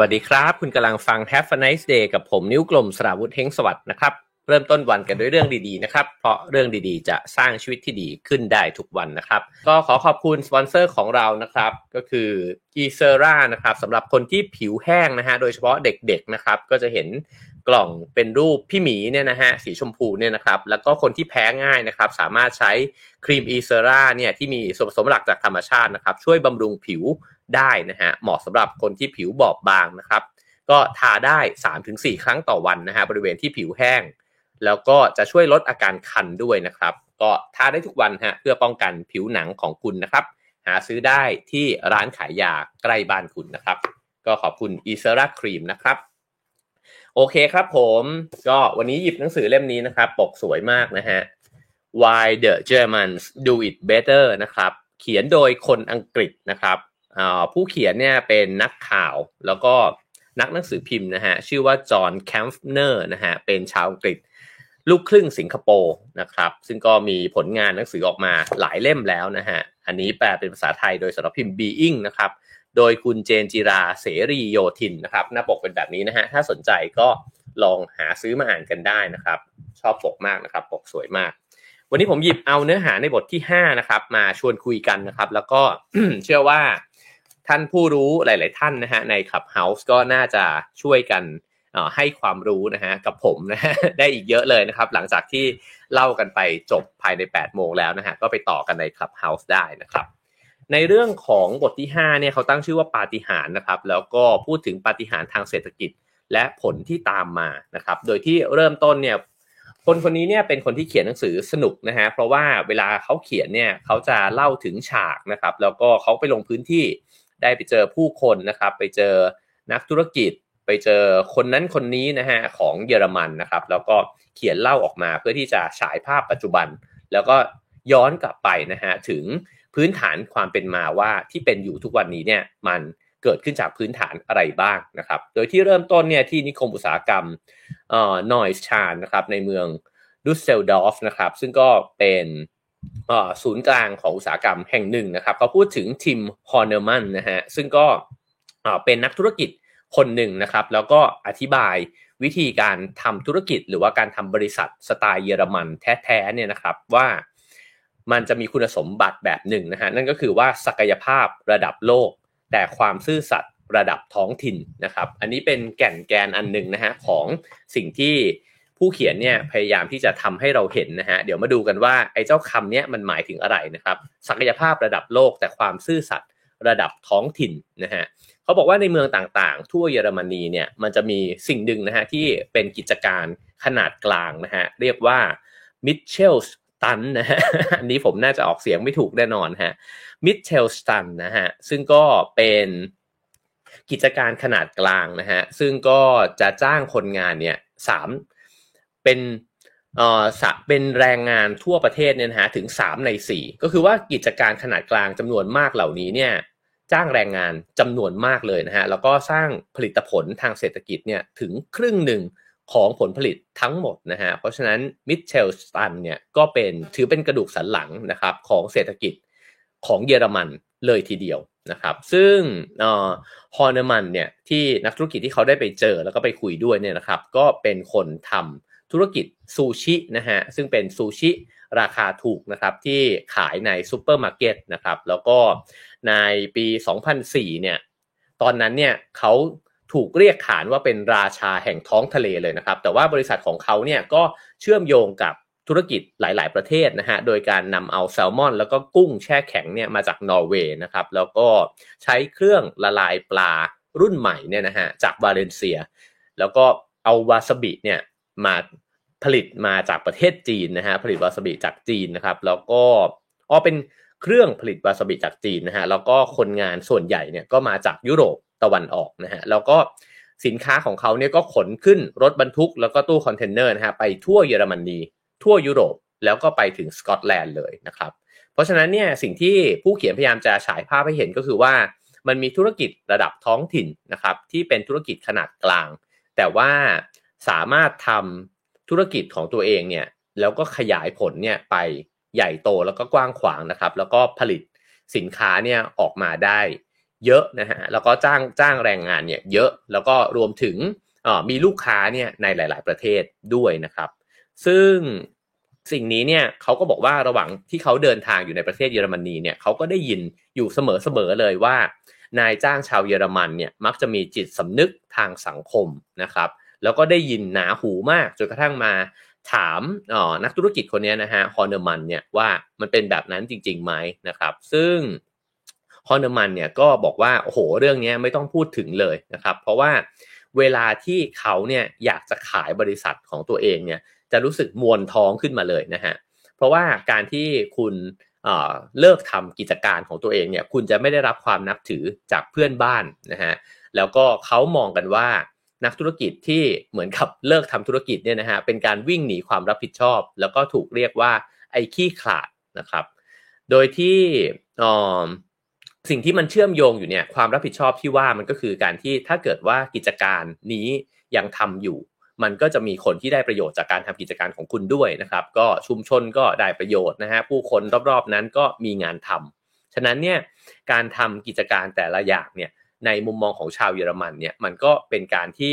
วัสดีครับ คุณกำลังฟัง Have a nice day กับผมนิ้วกลมสราวุธเฮงสวัสดนะครับ เริ่มต้นวันกันด้วยเรื่องดีๆนะครับ เพราะเรื่องดีๆ จะสร้างชีวิตที่ดีขึ้นได้ทุกวันนะครับ ก็ขอขอบคุณสปอนเซอร์ของเรานะครับ ก็คืออีเซอร่านะครับสำหรับคนที่ผิวแห้งนะฮะโดยเฉพาะเด็กๆนะครับ ก็จะเห็น กล่องเป็นรูปพี่หมีเนี่ยนะฮะสีชมพูเนี่ยนะครับแล้วก็คนที่แพ้ง่ายนะครับสามารถใช้ครีม e s e r a เนี่ยที่มีส่วนผสมหลักจากธรรมชาตินะครับช่วยบำรุงผิวได้นะฮะเหมาะสำหรับคนที่ผิวบอบบางนะครับก็ทาได้ 3-4 ครั้งต่อวันนะฮะบริเวณที่ผิวแห้ง แล้วก็จะช่วยลดอาการคันด้วยนะครับ ก็ทาได้ทุกวันฮะเพื่อป้องกันผิวหนังของคุณนะครับ หาซื้อได้ที่ร้านขายยาใกล้บ้านคุณนะครับ ก็ขอบคุณ e s e r a Cream นะครับ โอเคครับผมก็วันนี้หยิบหนังสือเล่มนี้นะครับ ปกสวยมากนะฮะ Why the Germans Do It Better นะครับ เขียนโดยคนอังกฤษนะครับผู้เขียนเนี่ยเป็นนักข่าวแล้วก็นักหนังสือพิมพ์นะฮะ ชื่อว่าจอห์นแคมฟเนอร์นะฮะ เป็นชาวอังกฤษ ลูกครึ่งสิงคโปร์นะครับ ซึ่งก็มีผลงานหนังสือออกมาหลายเล่มแล้วนะฮะ อันนี้แปลเป็นภาษาไทยโดยสำนักพิมพ์ Being นะครับ โดยคุณเจนจิราเสรีโยธินนะครับ หน้าปกเป็นแบบนี้นะฮะ ถ้าสนใจก็ลองหาซื้อมาอ่านกันได้นะครับ ชอบปกมากนะครับ ปกสวยมาก วันนี้ผมหยิบเอาเนื้อหาในบทที่ 5 นะครับ มาชวนคุยกันนะครับ แล้วก็เชื่อว่าท่านผู้รู้หลาย ๆ ท่านนะฮะใน Clubhouse ก็น่าจะช่วยกันให้ความรู้นะฮะกับผมนะฮะได้อีกเยอะเลยนะครับ หลังจากที่เล่ากันไปจบภายใน 8 โมงแล้วนะฮะก็ไปต่อกันใน Clubhouse ได้นะครับ ในเรื่องของบทที่ 5 เนี่ยเขาตั้งชื่อว่าปาฏิหาริย์นะครับ แล้วก็พูดถึงปาฏิหาริย์ทางเศรษฐกิจและผลที่ตามมานะครับ โดยที่เริ่มต้นเนี่ยคนคนนี้เนี่ยเป็นคนที่เขียนหนังสือสนุกนะฮะเพราะว่าเวลาเขาเขียนเนี่ยเขาจะเล่าถึงฉากนะครับ แล้วก็เขาไปลงพื้นที่ได้ไปเจอผู้คนนะครับ ไปเจอนักธุรกิจ ไปเจอคนนั้นคนนี้นะฮะของเยอรมันนะครับ แล้วก็เขียนเล่าออกมาเพื่อที่จะฉายภาพปัจจุบัน แล้วก็ย้อนกลับไปนะฮะถึง พื้นฐานความเป็นมาว่าที่เป็นอยู่ทุกวันนี้เนี่ยมันเกิดขึ้นจากพื้นฐานอะไรบ้างนะครับ โดยที่เริ่มต้นเนี่ยที่นิคมอุตสาหกรรมเอ่อนอยส์ชานนะครับในเมืองดุสเซลดอร์ฟนะครับซึ่งก็เป็นศูนย์กลางของอุตสาหกรรมแห่งหนึ่งนะครับเขาพูดถึงทิมฮอร์เนอร์มันนะฮะซึ่งก็เป็นนักธุรกิจคนหนึ่งนะครับ แล้วก็อธิบายวิธีการทำธุรกิจหรือว่าการทำบริษัทสไตล์เยอรมันแท้ๆเนี่ยนะครับว่า มันจะมีคุณสมบัติแบบหนึ่งนะฮะนั่นก็คือว่าศักยภาพระดับโลก แต่ความซื่อสัตย์ระดับท้องถิ่นนะครับ อันนี้เป็นแก่นแกนอันหนึ่งนะฮะของสิ่งที่ผู้เขียนเนี่ยพยายามที่จะทำให้เราเห็นนะฮะเดี๋ยวมาดูกันว่าไอ้เจ้าคำเนี้ยมันหมายถึงอะไรนะครับ ศักยภาพระดับโลก แต่ความซื่อสัตย์ระดับท้องถิ่นนะฮะเขาบอกว่าในเมืองต่างๆ ทั่วเยอรมนีเนี่ยมันจะมีสิ่งหนึ่งนะฮะที่เป็นกิจการขนาดกลางนะฮะเรียกว่ามิเชลส ตันนะฮะอันนี้ผมน่าจะออกเสียงไม่ถูกแน่นอนฮะมิเชลสตันนะฮะซึ่งก็เป็นกิจการขนาดกลางนะฮะซึ่งก็จะจ้างคนงานเนี่ยสามเป็นเอ่อเป็นแรงงานทั่วประเทศเนี่ยนะฮะถึง 3 ใน 4 ก็คือว่ากิจการขนาดกลางจำนวนมากเหล่านี้เนี่ยจ้างแรงงานจำนวนมากเลยนะฮะแล้วก็สร้างผลิตผลทางเศรษฐกิจเนี่ยถึงครึ่งหนึ่ง ของผลผลิตทั้งหมดนะฮะ เพราะฉะนั้น Mittelstand เนี่ยก็เป็นถือเป็นกระดูกสันหลังนะครับของเศรษฐกิจของเยอรมันเลยทีเดียวนะครับ ซึ่งฮอร์เนมันเนี่ยที่นักธุรกิจที่เขาได้ไปเจอแล้วก็ไปคุยด้วยเนี่ยนะครับก็เป็นคนทำธุรกิจซูชินะฮะซึ่งเป็นซูชิราคาถูกนะครับที่ขายในซูเปอร์มาร์เก็ตนะครับแล้วก็ในปี 2004เนี่ยตอนนั้นเนี่ยเขา ถูกเรียกขานว่าเป็นราชาแห่งท้องทะเลเลยนะครับ แต่ว่าบริษัทของเขาเนี่ยก็เชื่อมโยงกับธุรกิจหลาย ๆ ประเทศนะฮะ โดยการนำเอาแซลมอน แล้วก็กุ้งแช่แข็งเนี่ยมาจากนอร์เวย์นะครับ แล้วก็ใช้เครื่องละลายปลารุ่นใหม่เนี่ยนะฮะจากบาเลนเซีย แล้วก็เอาวาซาบิเนี่ยมาผลิตมาจากประเทศจีนนะฮะผลิตวาซาบิจากจีนนะครับ แล้วก็อ๋อเป็นเครื่องผลิตวาซาบิจากจีนนะฮะแล้วก็คนงานส่วนใหญ่เนี่ยก็มาจากยุโรป ตะวันออกนะฮะแล้วก็สินค้าของเขาเนี่ยก็ขนขึ้นรถบรรทุก แล้วก็ตู้คอนเทนเนอร์นะฮะไปทั่วเยอรมนีทั่วยุโรปแล้วก็ไปถึงสกอตแลนด์เลยนะครับ เพราะฉะนั้นเนี่ยสิ่งที่ผู้เขียนพยายามจะฉายภาพให้เห็นก็คือว่า มันมีธุรกิจระดับท้องถิ่นนะครับที่เป็นธุรกิจขนาดกลาง แต่ว่าสามารถทำธุรกิจของตัวเองเนี่ยแล้วก็ขยายผลเนี่ยไปใหญ่โตแล้วก็กว้างขวางนะครับ แล้วก็ผลิตสินค้าเนี่ยออกมาได้ เยอะนะฮะแล้วก็จ้างจ้างแรงงานเนี่ยเยอะแล้วก็รวมถึงมีลูกค้าเนี่ยในหลาย ๆ ประเทศด้วยนะครับ ซึ่งสิ่งนี้เนี่ยเขาก็บอกว่าระหว่างที่เขาเดินทางอยู่ในประเทศเยอรมนีเนี่ยเขาก็ได้ยินอยู่เสมอๆเลยว่า นายจ้างชาวเยอรมันเนี่ยมักจะมีจิตสำนึกทางสังคมนะครับแล้วก็ได้ยินหนาหูมากจนกระทั่งมาถามเอ่อนักธุรกิจคนนี้นะฮะฮอนเนอร์มันเนี่ยว่ามันเป็นแบบนั้นจริงๆไหมนะครับ ซึ่ง ฮอนเนอร์มันเนี่ยก็บอกว่าโอ้โหเรื่องนี้ไม่ต้องพูดถึงเลยนะครับ เพราะว่าเวลาที่เขาเนี่ยอยากจะขายบริษัทของตัวเองเนี่ยจะรู้สึกมวนท้องขึ้นมาเลยนะฮะเพราะว่าการที่คุณเลิกทำกิจการของตัวเองเนี่ยคุณจะไม่ได้รับความนับถือจากเพื่อนบ้านนะฮะแล้วก็เขามองกันว่านักธุรกิจที่เหมือนกับเลิกทำธุรกิจเนี่ยนะฮะเป็นการวิ่งหนีความรับผิดชอบ แล้วก็ถูกเรียกว่าไอ้ขี้ขลาดนะครับ โดยที่ สิ่งที่มันเชื่อมโยงอยู่เนี่ยความรับผิดชอบที่ว่ามันก็คือการที่ถ้าเกิดว่ากิจการนี้ยังทำอยู่ มันก็จะมีคนที่ได้ประโยชน์จากการทำกิจการของคุณด้วยนะครับ ก็ชุมชนก็ได้ประโยชน์นะฮะผู้คนรอบๆนั้นก็มีงานทำฉะนั้นเนี่ยการทำกิจการแต่ละอย่างเนี่ยในมุมมองของชาวเยอรมันเนี่ยมันก็เป็นการที่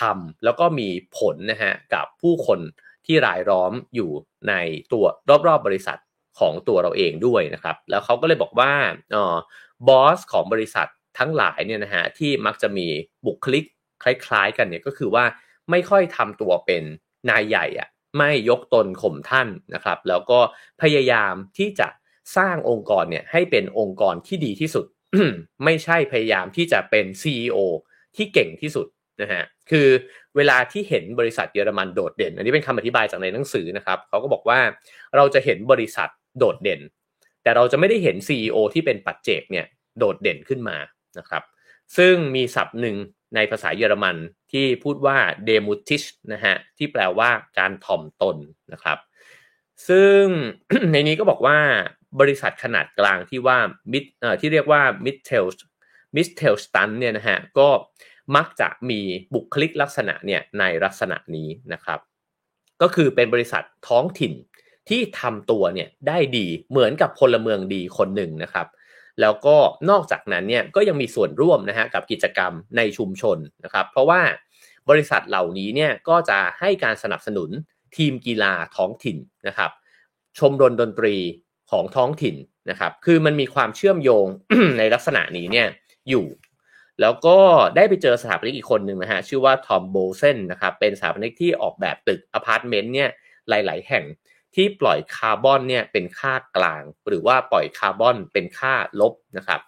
ทำแล้วก็มีผลนะฮะกับผู้คนที่รายล้อมอยู่ในตัวรอบๆบริษัทของตัวเราเองด้วยนะครับ แล้วเขาก็เลยบอกว่าอ๋อ บอสของบริษัททั้งหลายเนี่ยนะฮะที่มักจะมีบุคลิกคล้ายๆ กันเนี่ยก็คือว่าไม่ค่อยทำตัวเป็นนายใหญ่อะไม่ยกตนข่มท่านนะครับ แล้วก็พยายามที่จะสร้างองค์กรเนี่ยให้เป็นองค์กรที่ดีที่สุด ไม่ใช่พยายามที่จะเป็น CEO ที่เก่งที่สุดนะฮะคือเวลาที่เห็นบริษัทเยอรมันโดดเด่น อันนี้เป็นคำอธิบายจากในหนังสือนะครับเขาก็บอกว่าเราจะเห็นบริษัทโดดเด่น แต่เราจะไม่ได้เห็น CEO ที่เป็นปัจเจกเนี่ยโดดเด่นขึ้นมานะครับ ซึ่งมีศัพท์หนึ่งในภาษาเยอรมันที่พูดว่าเดมูติชนะฮะที่แปลว่าการถ่อมตนนะครับ ซึ่งในนี้ก็บอกว่าบริษัทขนาดกลางที่ว่ามิดที่เรียกว่ามิดเทลมิดเทลสตันเนี่ยนะฮะก็มักจะมีบุคลิกลักษณะเนี่ยในลักษณะนี้นะครับ ก็คือเป็นบริษัทท้องถิ่น ที่ทำตัวเนี่ยได้ดีเหมือนกับพลเมืองดีคนหนึ่งนะครับ แล้วก็นอกจากนั้นเนี่ยก็ยังมีส่วนร่วมนะฮะกับกิจกรรมในชุมชนนะครับ เพราะว่าบริษัทเหล่านี้เนี่ยก็จะให้การสนับสนุนทีมกีฬาท้องถิ่นนะครับ ชมรมดนตรีของท้องถิ่นนะครับ คือมันมีความเชื่อมโยงในลักษณะนี้เนี่ยอยู่ แล้วก็ได้ไปเจอสถาปนิกอีกคนหนึ่งนะฮะชื่อว่าทอมโบเซนนะครับเป็นสถาปนิกที่ออกแบบตึกอพาร์ตเมนต์เนี่ยหลาย ๆ แห่ง ที่ปล่อยคาร์บอนเนี่ยเป็นค่ากลาง หรือว่าปล่อยคาร์บอนเป็นค่าลบนะครับ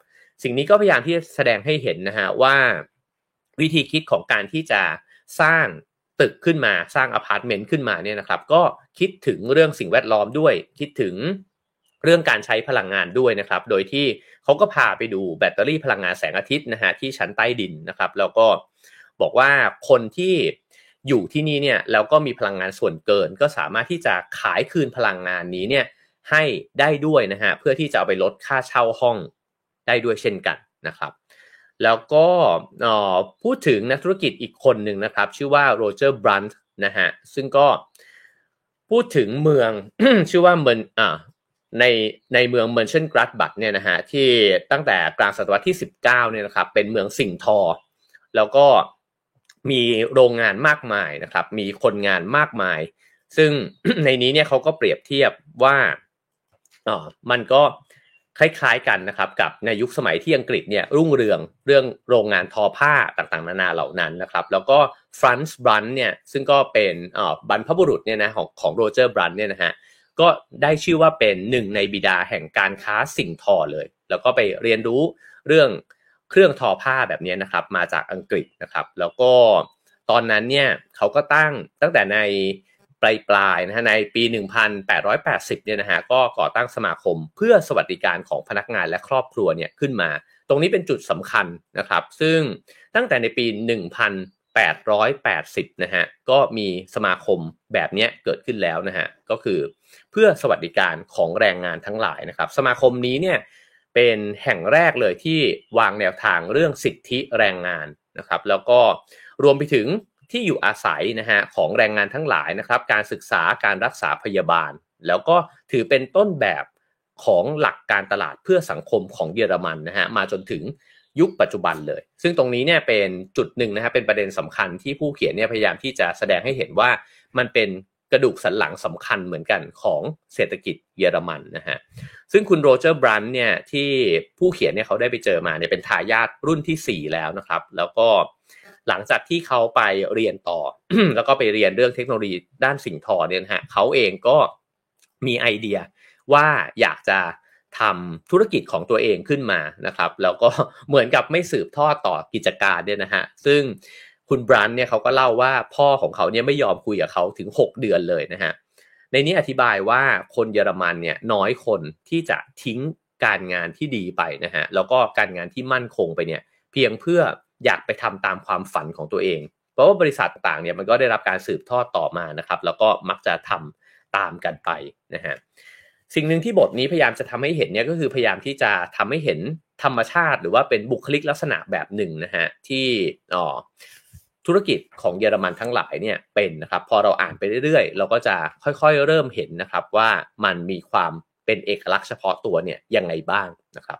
สิ่งนี้ก็พยายามที่แสดงให้เห็นนะฮะว่า วิธีคิดของการที่จะสร้างตึกขึ้นมาสร้างอพาร์ตเมนต์ขึ้นมาเนี่ยนะครับ ก็คิดถึงเรื่องสิ่งแวดล้อมด้วย คิดถึงเรื่องการใช้พลังงานด้วยนะครับ โดยที่เขาก็พาไปดูแบตเตอรี่พลังงานแสงอาทิตย์นะฮะที่ชั้นใต้ดินนะครับ แล้วก็บอกว่าคนที่ อยู่ที่นี่เนี่ยแล้วก็มีพลังงานส่วนเกิน ก็สามารถที่จะขายคืนพลังงานนี้เนี่ยให้ได้ด้วยนะฮะเพื่อที่จะเอาไปลดค่าเช่าห้องได้ด้วยเช่นกันนะครับ แล้วก็พูดถึงนักธุรกิจอีกคนหนึ่งนะครับ ชื่อว่าโรเจอร์บรันท์นะฮะซึ่งก็พูดถึงเมืองชื่อว่าเมืองอ่าในในเมืองเมอร์เชนกรัดบัตเนี่ยนะฮะที่ตั้งแต่กลางศตวรรษที่ 19เเนี่ยนะครับเป็นเมืองสิ่งทอ แล้วก็ มีโรงงานมากมายนะครับ มีคนงานมากมาย ซึ่งในนี้เนี่ยเขาก็เปรียบเทียบว่าอ๋อมันก็คล้ายๆกันนะครับ กับในยุคสมัยที่อังกฤษเนี่ยรุ่งเรืองเรื่องโรงงานทอผ้าต่างๆ นานาเหล่านั้นนะครับ แล้วก็ฟรานซ์บรันเนี่ยซึ่งก็เป็นอ๋อบรรพบุรุษเนี่ยนะของของโรเจอร์บรันเนี่ยนะฮะก็ได้ชื่อว่าเป็นหนึ่งในบิดาแห่งการค้าสิ่งทอเลย แล้วก็ไปเรียนรู้เรื่อง เครื่องทอผ้าแบบนี้นะครับ มาจากอังกฤษนะครับ แล้วก็ตอนนั้นเนี่ยเขาก็ตั้งตั้งแต่ในปลายปลายนะฮะในปี 1880 เนี่ยนะฮะก็ก่อตั้งสมาคมเพื่อสวัสดิการของพนักงานและครอบครัวเนี่ยขึ้นมา ตรงนี้เป็นจุดสำคัญนะครับ ซึ่งตั้งแต่ในปี 1880 นะฮะก็มีสมาคมแบบนี้เกิดขึ้นแล้วนะฮะก็คือเพื่อสวัสดิการของแรงงานทั้งหลายนะครับ สมาคมนี้เนี่ย เป็นแห่งแรกเลยที่วางแนวทางเรื่องสิทธิแรงงานนะครับแล้วก็รวมไปถึงที่อยู่อาศัยนะฮะของแรงงานทั้งหลายนะครับการศึกษาการรักษาพยาบาล แล้วก็ถือเป็นต้นแบบของหลักการตลาดเพื่อสังคมของเยอรมันนะฮะมาจนถึงยุคปัจจุบันเลย ซึ่งตรงนี้เนี่ยเป็นจุดหนึ่งนะครับเป็นประเด็นสำคัญที่ผู้เขียนเนี่ยพยายามที่จะแสดงให้เห็นว่ามันเป็น กระดูกสันหลังสำคัญเหมือนกันของเศรษฐกิจเยอรมันนะฮะซึ่งคุณโรเจอร์บรันเนี่ยที่ผู้เขียนเนี่ยเขาได้ไปเจอมาเนี่ยเป็นทายาทรุ่นที่ 4 แล้วนะครับ แล้วก็หลังจากที่เขาไปเรียนต่อ แล้วก็ไปเรียนเรื่องเทคโนโลยีด้านสิ่งทอเนี่ยฮะเขาเองก็มีไอเดียว่าอยากจะทำธุรกิจของตัวเองขึ้นมานะครับ แล้วก็เหมือนกับไม่สืบทอดต่อกิจการเนี่ยนะฮะซึ่ง คุณบรันเนี่ยเขาก็เล่าว่าพ่อของเขาเนี่ยไม่ยอมคุยกับเขาถึง 6 เดือนเลยนะฮะในนี้อธิบายว่าคนเยอรมันเนี่ยน้อยคนที่จะทิ้งการงานที่ดีไปนะฮะแล้วก็การงานที่มั่นคงไปเนี่ยเพียงเพื่ออยากไปทำตามความฝันของตัวเอง เพราะว่าบริษัทต่างเนี่ยมันก็ได้รับการสืบทอดต่อมานะครับแล้วก็มักจะทำตามกันไปนะฮะสิ่งหนึ่งที่บทนี้พยายามจะทำให้เห็นเนี่ยก็คือพยายามที่จะทำให้เห็นธรรมชาติ หรือว่าเป็นบุคลิกลักษณะแบบหนึ่งนะฮะที่อ๋อ ธุรกิจของเยอรมันทั้งหลายเนี่ยเป็นนะครับพอเราอ่านไปเรื่อยๆ เราก็จะค่อยๆ เริ่มเห็นนะครับว่ามันมีความเป็นเอกลักษณ์เฉพาะตัวเนี่ยยังไงบ้างนะครับ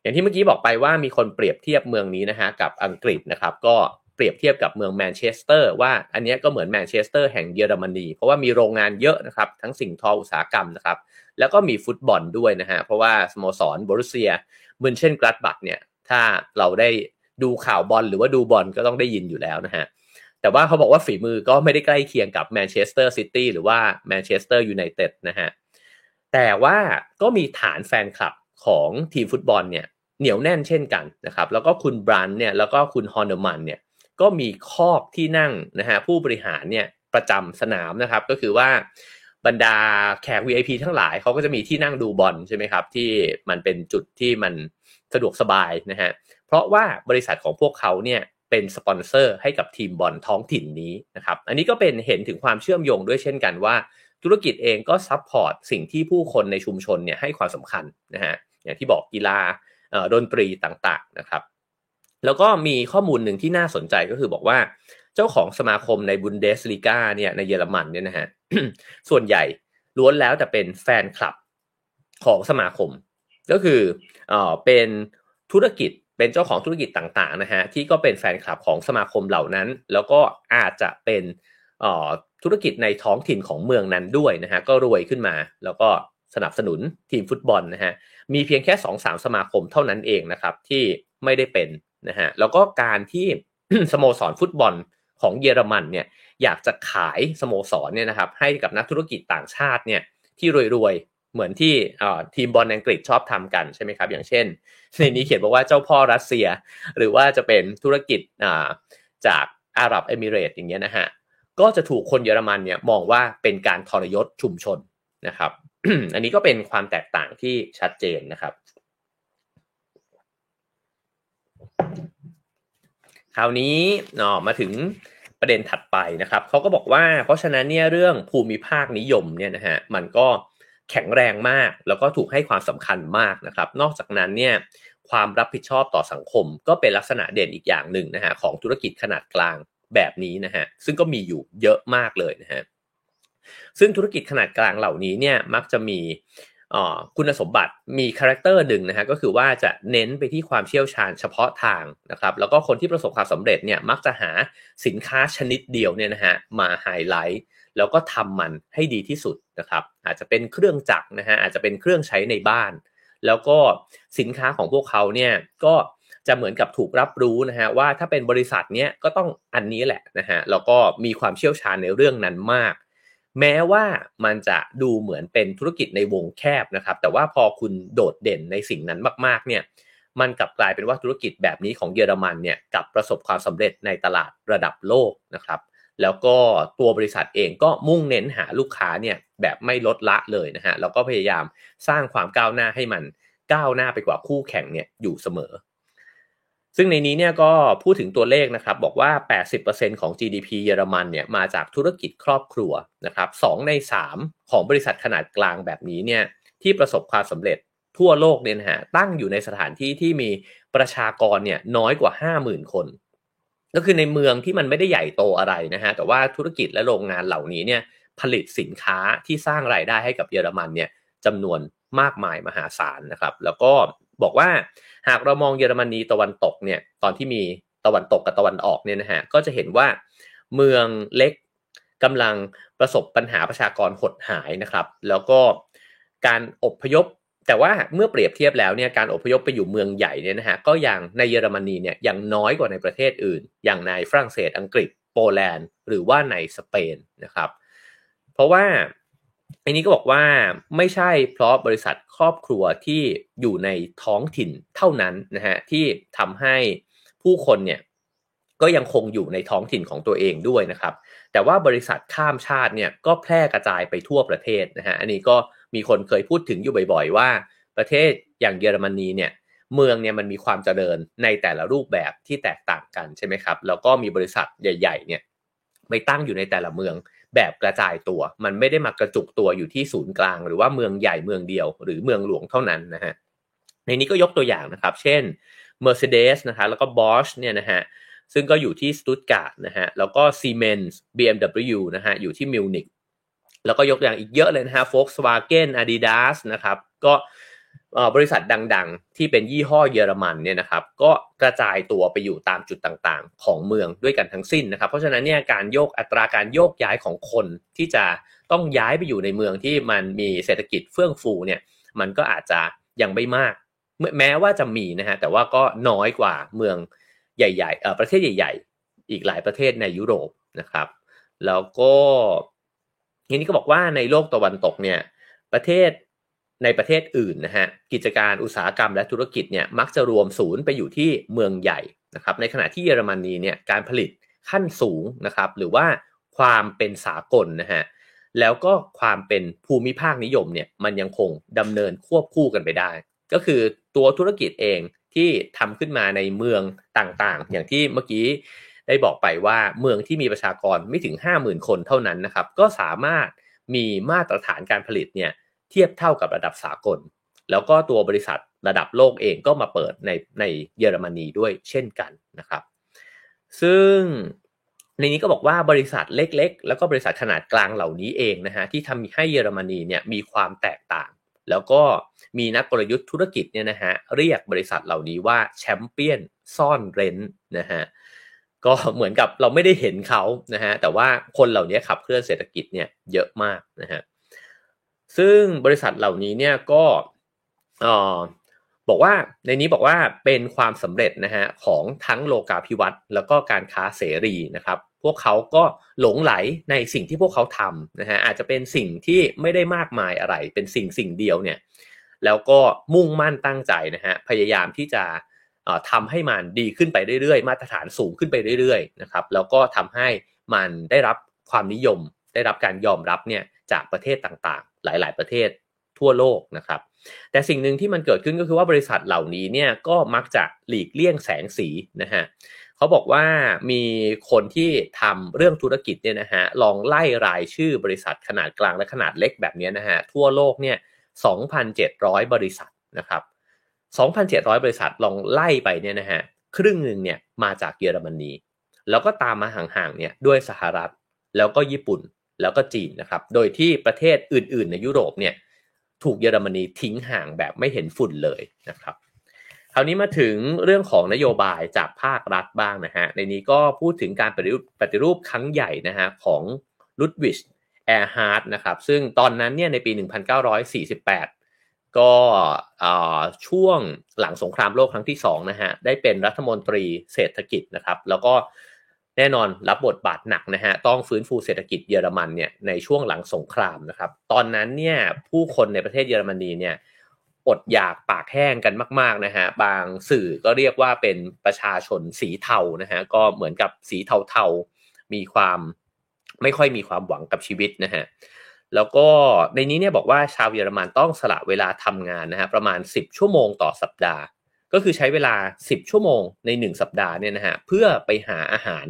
อย่างที่เมื่อกี้บอกไปว่ามีคนเปรียบเทียบเมืองนี้นะฮะกับอังกฤษนะครับก็เปรียบเทียบกับเมืองแมนเชสเตอร์ว่าอันนี้ก็เหมือนแมนเชสเตอร์แห่งเยอรมนีเพราะว่ามีโรงงานเยอะนะครับทั้งสิ่งทออุตสาหกรรมนะครับแล้วก็มีฟุตบอลด้วยนะฮะเพราะว่าสโมสรโบรุสเซียเมินเชนกลัดบัคเนี่ยถ้าเราได้ ดูข่าวบอลหรือว่าดูบอลก็ต้องได้ยินอยู่แล้วนะฮะแต่ว่าเขาบอกว่าฝีมือก็ไม่ได้ใกล้เคียงกับแมนเชสเตอร์ซิตี้หรือว่าแมนเชสเตอร์ยูไนเต็ดนะฮะแต่ว่าก็มีฐานแฟนคลับของทีมฟุตบอลเนี่ยเหนียวแน่นเช่นกันนะครับแล้วก็คุณบรันเนี่ยแล้วก็คุณฮอนเดอร์มันเนี่ยก็มีคอกที่นั่งนะฮะผู้บริหารเนี่ยประจำสนามนะครับก็คือว่าบรรดาแขก VIP ทั้งหลายเขาก็จะมีที่นั่งดูบอลใช่ไหมครับที่มันเป็นจุดที่มันสะดวกสบายนะฮะ เพราะว่าบริษัทของพวกเขาเนี่ยเป็นสปอนเซอร์ให้กับทีมบอลท้องถิ่นนี้นะครับ อันนี้ก็เป็นเห็นถึงความเชื่อมโยงด้วยเช่นกันว่า ธุรกิจเองก็ support สิ่งที่ผู้คนในชุมชนเนี่ยให้ความสำคัญนะฮะอย่างที่บอกกีฬาดนตรีต่างๆนะครับ แล้วก็มีข้อมูลหนึ่งที่น่าสนใจก็คือบอกว่า เจ้าของสมาคมในบุนเดสลีกาเนี่ยในเยอรมันเนี่ยนะฮะส่วนใหญ่ล้วนแล้วแต่เป็นแฟนคลับของสมาคม ก็คืออเป็นธุรกิจ เป็นเจ้าของธุรกิจต่างๆนะฮะที่ก็เป็นแฟนคลับของสมาคมเหล่านั้น แล้วก็อาจจะเป็นธุรกิจในท้องถิ่นของเมืองนั้นด้วยนะฮะก็รวยขึ้นมา แล้วก็สนับสนุนทีมฟุตบอลนะฮะมีเพียงแค่2อสาสมาคมเท่านั้นเองนะครับที่ไม่ได้เป็นนะฮะแล้วก็การที่สโมสรฟุตบอลของเยอรมันเนี่ยอยากจะขายสโมสรเนี่ยนะครับให้กับนักธุรกิจต่างชาติเนี่ยที่รวยๆ เหมือนที่ทีมบอลอังกฤษชอบทำกันใช่ไหมครับอย่างเช่น ในนี้เขียนบอกว่าเจ้าพ่อรัสเซีย หรือว่าจะเป็นธุรกิจจากอาหรับเอมิเรตอย่างเงี้ยนะฮะก็จะถูกคนเยอรมันเนี่ยมองว่าเป็นการทรยศชุมชนนะครับ อันนี้ก็เป็นความแตกต่างที่ชัดเจนนะครับ คราวนี้อ๋อมาถึงประเด็นถัดไปนะครับเขาก็บอกว่า เพราะฉะนั้นเนี่ยเรื่องภูมิภาคนิยมเนี่ยนะฮะมันก็ แข็งแรงมาก แล้วก็ถูกให้ความสำคัญมากนะครับ นอกจากนั้นเนี่ยความรับผิดชอบต่อสังคม ก็เป็นลักษณะเด่นอีกอย่างหนึ่งนะฮะของธุรกิจขนาดกลางแบบนี้นะฮะซึ่งก็มีอยู่เยอะมากเลยนะฮะซึ่งธุรกิจขนาดกลางเหล่านี้เนี่ยมักจะมี คุณสมบัติมีคาแรคเตอร์หนึ่งนะฮะก็คือว่าจะเน้นไปที่ความเชี่ยวชาญเฉพาะทางนะครับแล้วก็คนที่ประสบความสำเร็จเนี่ยมักจะหาสินค้าชนิดเดียวเนี่ยนะฮะมาไฮไลท์แล้วก็ทำมันให้ดีที่สุดนะครับอาจจะเป็นเครื่องจักรนะฮะอาจจะเป็นเครื่องใช้ในบ้าน แล้วก็สินค้าของพวกเขาเนี่ยก็จะเหมือนกับถูกรับรู้นะฮะว่าถ้าเป็นบริษัทเนี้ยก็ต้องอันนี้แหละนะฮะแล้วก็มีความเชี่ยวชาญในเรื่องนั้นมาก แม้ว่ามันจะดูเหมือนเป็นธุรกิจในวงแคบนะครับ แต่ว่าพอคุณโดดเด่นในสิ่งนั้นมากๆเนี่ยมันกลับกลายเป็นว่าธุรกิจแบบนี้ของเยอรมันเนี่ยกับประสบความสำเร็จในตลาดระดับโลกนะครับ แล้วก็ตัวบริษัทเองก็มุ่งเน้นหาลูกค้าเนี่ยแบบไม่ลดละเลยนะฮะแล้วก็พยายามสร้างความก้าวหน้าให้มันก้าวหน้าไปกว่าคู่แข่งเนี่ยอยู่เสมอ ซึ่งในนี้เนี่ยก็พูดถึงตัวเลขนะครับ บอกว่า 80%ของ GDP เยอรมันเนี่ยมาจากธุรกิจครอบครัวนะครับ2ใน 3 ของบริษัทขนาดกลางแบบนี้เนี่ยที่ประสบความสำเร็จทั่วโลกเนี่ยฮะตั้งอยู่ในสถานที่ที่มีประชากรเนี่ยน้อยกว่า 50,000 คน ก็คือในเมืองที่มันไม่ได้ใหญ่โตอะไรนะฮะแต่ว่าธุรกิจและโรงงานเหล่านี้เนี่ยผลิตสินค้าที่สร้างรายได้ให้กับเยอรมันเนี่ยจำนวนมากมายมหาศาลนะครับ แล้วก็ บอกว่าหากเรามองเยอรมนีตะวันตกเนี่ยตอนที่มีตะวันตกกับตะวันออกเนี่ยนะฮะก็จะเห็นว่าเมืองเล็กกำลังประสบปัญหาประชากรหดหายนะครับ แล้วก็การอบพยพ แต่ว่าเมื่อเปรียบเทียบแล้วเนี่ยการอบพยพไปอยู่เมืองใหญ่เนี่ยนะฮะก็อย่างในเยอรมนีเนี่ยยังน้อยกว่าในประเทศอื่น อย่างในฝรั่งเศสอังกฤษโปแลนด์ หรือว่าในสเปนนะครับ เพราะว่า อันนี้ก็บอกว่าไม่ใช่เพราะบริษัทครอบครัวที่อยู่ในท้องถิ่นเท่านั้นนะฮะที่ทำให้ผู้คนเนี่ยก็ยังคงอยู่ในท้องถิ่นของตัวเองด้วยนะครับ แต่ว่าบริษัทข้ามชาติเนี่ยก็แพร่กระจายไปทั่วประเทศนะฮะอันนี้ก็มีคนเคยพูดถึงอยู่บ่อย ๆ ว่าประเทศอย่างเยอรมนีเนี่ยเมืองเนี่ยมันมีความเจริญในแต่ละรูปแบบที่แตกต่างกันใช่ไหมครับแล้วก็มีบริษัทใหญ่ ๆเนี่ยไปตั้งอยู่ในแต่ละเมือง แบบกระจายตัว มันไม่ได้มากระจุกตัวอยู่ที่ศูนย์กลาง หรือว่าเมืองใหญ่เมืองเดียว หรือเมืองหลวงเท่านั้นนะฮะในนี้ก็ยกตัวอย่างนะครับ เช่น Mercedes นะคะแล้วก็ Bosch เนี่ยนะฮะซึ่งก็อยู่ที่สตุตการ์ดนะฮะแล้วก็ Siemens BMW นะฮะอยู่ที่มิวนิกแล้วก็ยกอย่างอีกเยอะเลยนะฮะ Volkswagen Adidas นะครับก็ บริษัทดังๆ ที่เป็นยี่ห้อเยอรมันเนี่ยนะครับก็กระจายตัวไปอยู่ตามจุดต่างๆ ของเมืองด้วยกันทั้งสิ้นนะครับ เพราะฉะนั้นเนี่ยการโยกอัตราการโยกย้ายของคนที่จะต้องย้ายไปอยู่ในเมืองที่มันมีเศรษฐกิจเฟื่องฟูเนี่ยมันก็อาจจะยังไม่มากแม้ว่าจะมีนะฮะแต่ว่าก็น้อยกว่าเมืองใหญ่ๆประเทศใหญ่ ๆ อีกหลายประเทศในยุโรปนะครับ แล้วก็ทีนี้ก็บอกว่าในโลกตะวันตกเนี่ยประเทศ ในประเทศอื่นนะฮะกิจการอุตสาหกรรมและธุรกิจเนี่ยมักจะรวมศูนย์ไปอยู่ที่เมืองใหญ่นะครับในขณะที่เยอรมนีเนี่ยการผลิตขั้นสูงนะครับหรือว่าความเป็นสากลนะฮะแล้วก็ความเป็นภูมิภาคนิยมเนี่ยมันยังคงดำเนินควบคู่กันไปได้ ก็คือตัวธุรกิจเองที่ทำขึ้นมาในเมืองต่างๆ อย่างที่เมื่อกี้ได้บอกไปว่าเมืองที่มีประชากรไม่ถึง 50,000 คนเท่านั้นนะครับก็สามารถมีมาตรฐานการผลิตเนี่ย เทียบเท่ากับระดับสากล แล้วก็ตัวบริษัทระดับโลกเองก็มาเปิดในในเยอรมนีด้วยเช่นกันนะครับ ซึ่งในนี้ก็บอกว่าบริษัทเล็ก ๆ แล้วก็บริษัทขนาดกลางเหล่านี้เองนะฮะที่ทำให้เยอรมนีเนี่ยมีความแตกต่าง แล้วก็มีนักกลยุทธ์ธุรกิจเนี่ยนะฮะเรียกบริษัทเหล่านี้ว่าแชมเปี้ยนซ่อนเร้นนะฮะก็เหมือนกับเราไม่ได้เห็นเขานะฮะแต่ว่าคนเหล่านี้ขับเคลื่อนเศรษฐกิจเนี่ยเยอะมากนะฮะ ซึ่งบริษัทเหล่านี้เนี่ยก็บอกว่าในนี้บอกว่าเป็นความสำเร็จนะฮะของทั้งโลกาภิวัตน์แล้วก็การค้าเสรีนะครับพวกเขาก็หลงไหลในสิ่งที่พวกเขาทำนะฮะอาจจะเป็นสิ่งที่ไม่ได้มากมายอะไร เป็นสิ่งสิ่งเดียวเนี่ยแล้วก็มุ่งมั่นตั้งใจนะฮะพยายามที่จะทำให้มันดีขึ้นไปเรื่อยๆ มาตรฐานสูงขึ้นไปเรื่อยๆนะครับแล้วก็ทำให้มันได้รับความนิยม ได้รับการยอมรับเนี่ย จากประเทศต่างๆ หลาย ๆ ประเทศทั่วโลกนะครับ แต่สิ่งหนึ่งที่มันเกิดขึ้นก็คือว่าบริษัทเหล่านี้เนี่ยก็มักจะหลีกเลี่ยงแสงสีนะฮะเขาบอกว่ามีคนที่ทำเรื่องธุรกิจเนี่ยนะฮะลองไล่รายชื่อบริษัทขนาดกลางและขนาดเล็กแบบนี้นะฮะทั่วโลกเนี่ย 2,700 บริษัทนะครับ 2,700 บริษัทลองไล่ไปเนี่ยนะฮะครึ่งหนึ่งเนี่ยมาจากเยอรมนีแล้วก็ตามมาห่างๆเนี่ยด้วยสหรัฐแล้วก็ญี่ปุ่น แล้วก็จีนนะครับ โดยที่ประเทศอื่น ๆ ในยุโรปเนี่ยถูกเยอรมนีทิ้งห่างแบบไม่เห็นฝุ่นเลยนะครับ คราวนี้มาถึงเรื่องของนโยบายจากภาครัฐบ้างนะฮะ ในนี้ก็พูดถึงการปฏิรูปปฏิรูปครั้งใหญ่นะฮะของลุดวิชแอร์ฮาร์ดนะครับ ซึ่งตอนนั้นเนี่ยในปี 1948 ก็ช่วงหลังสงครามโลกครั้งที่2นะฮะ ได้เป็นรัฐมนตรีเศรษฐกิจนะครับ แล้วก็ แน่นอนรับบทบาทหนักนะฮะต้องฟื้นฟูเศรษฐกิจเยอรมันเนี่ยในช่วงหลังสงครามนะครับตอนนั้นเนี่ยผู้คนในประเทศเยอรมนีเนี่ยอดอยากปากแห้งกันมากๆนะฮะบางสื่อก็เรียกว่าเป็นประชาชนสีเทานะฮะก็เหมือนกับสีเทาๆมีความไม่ค่อยมีความหวังกับชีวิตนะฮะแล้วก็ในนี้เนี่ยบอกว่าชาวเยอรมันต้องสละเวลาทำงานนะฮะประมาณ 10 ชั่วโมงต่อสัปดาห์ ก็คือใช้เวลา 10 ชั่วโมงใน 1 สัปดาห์เนี่ยนะฮะเพื่อไปหาอาหาร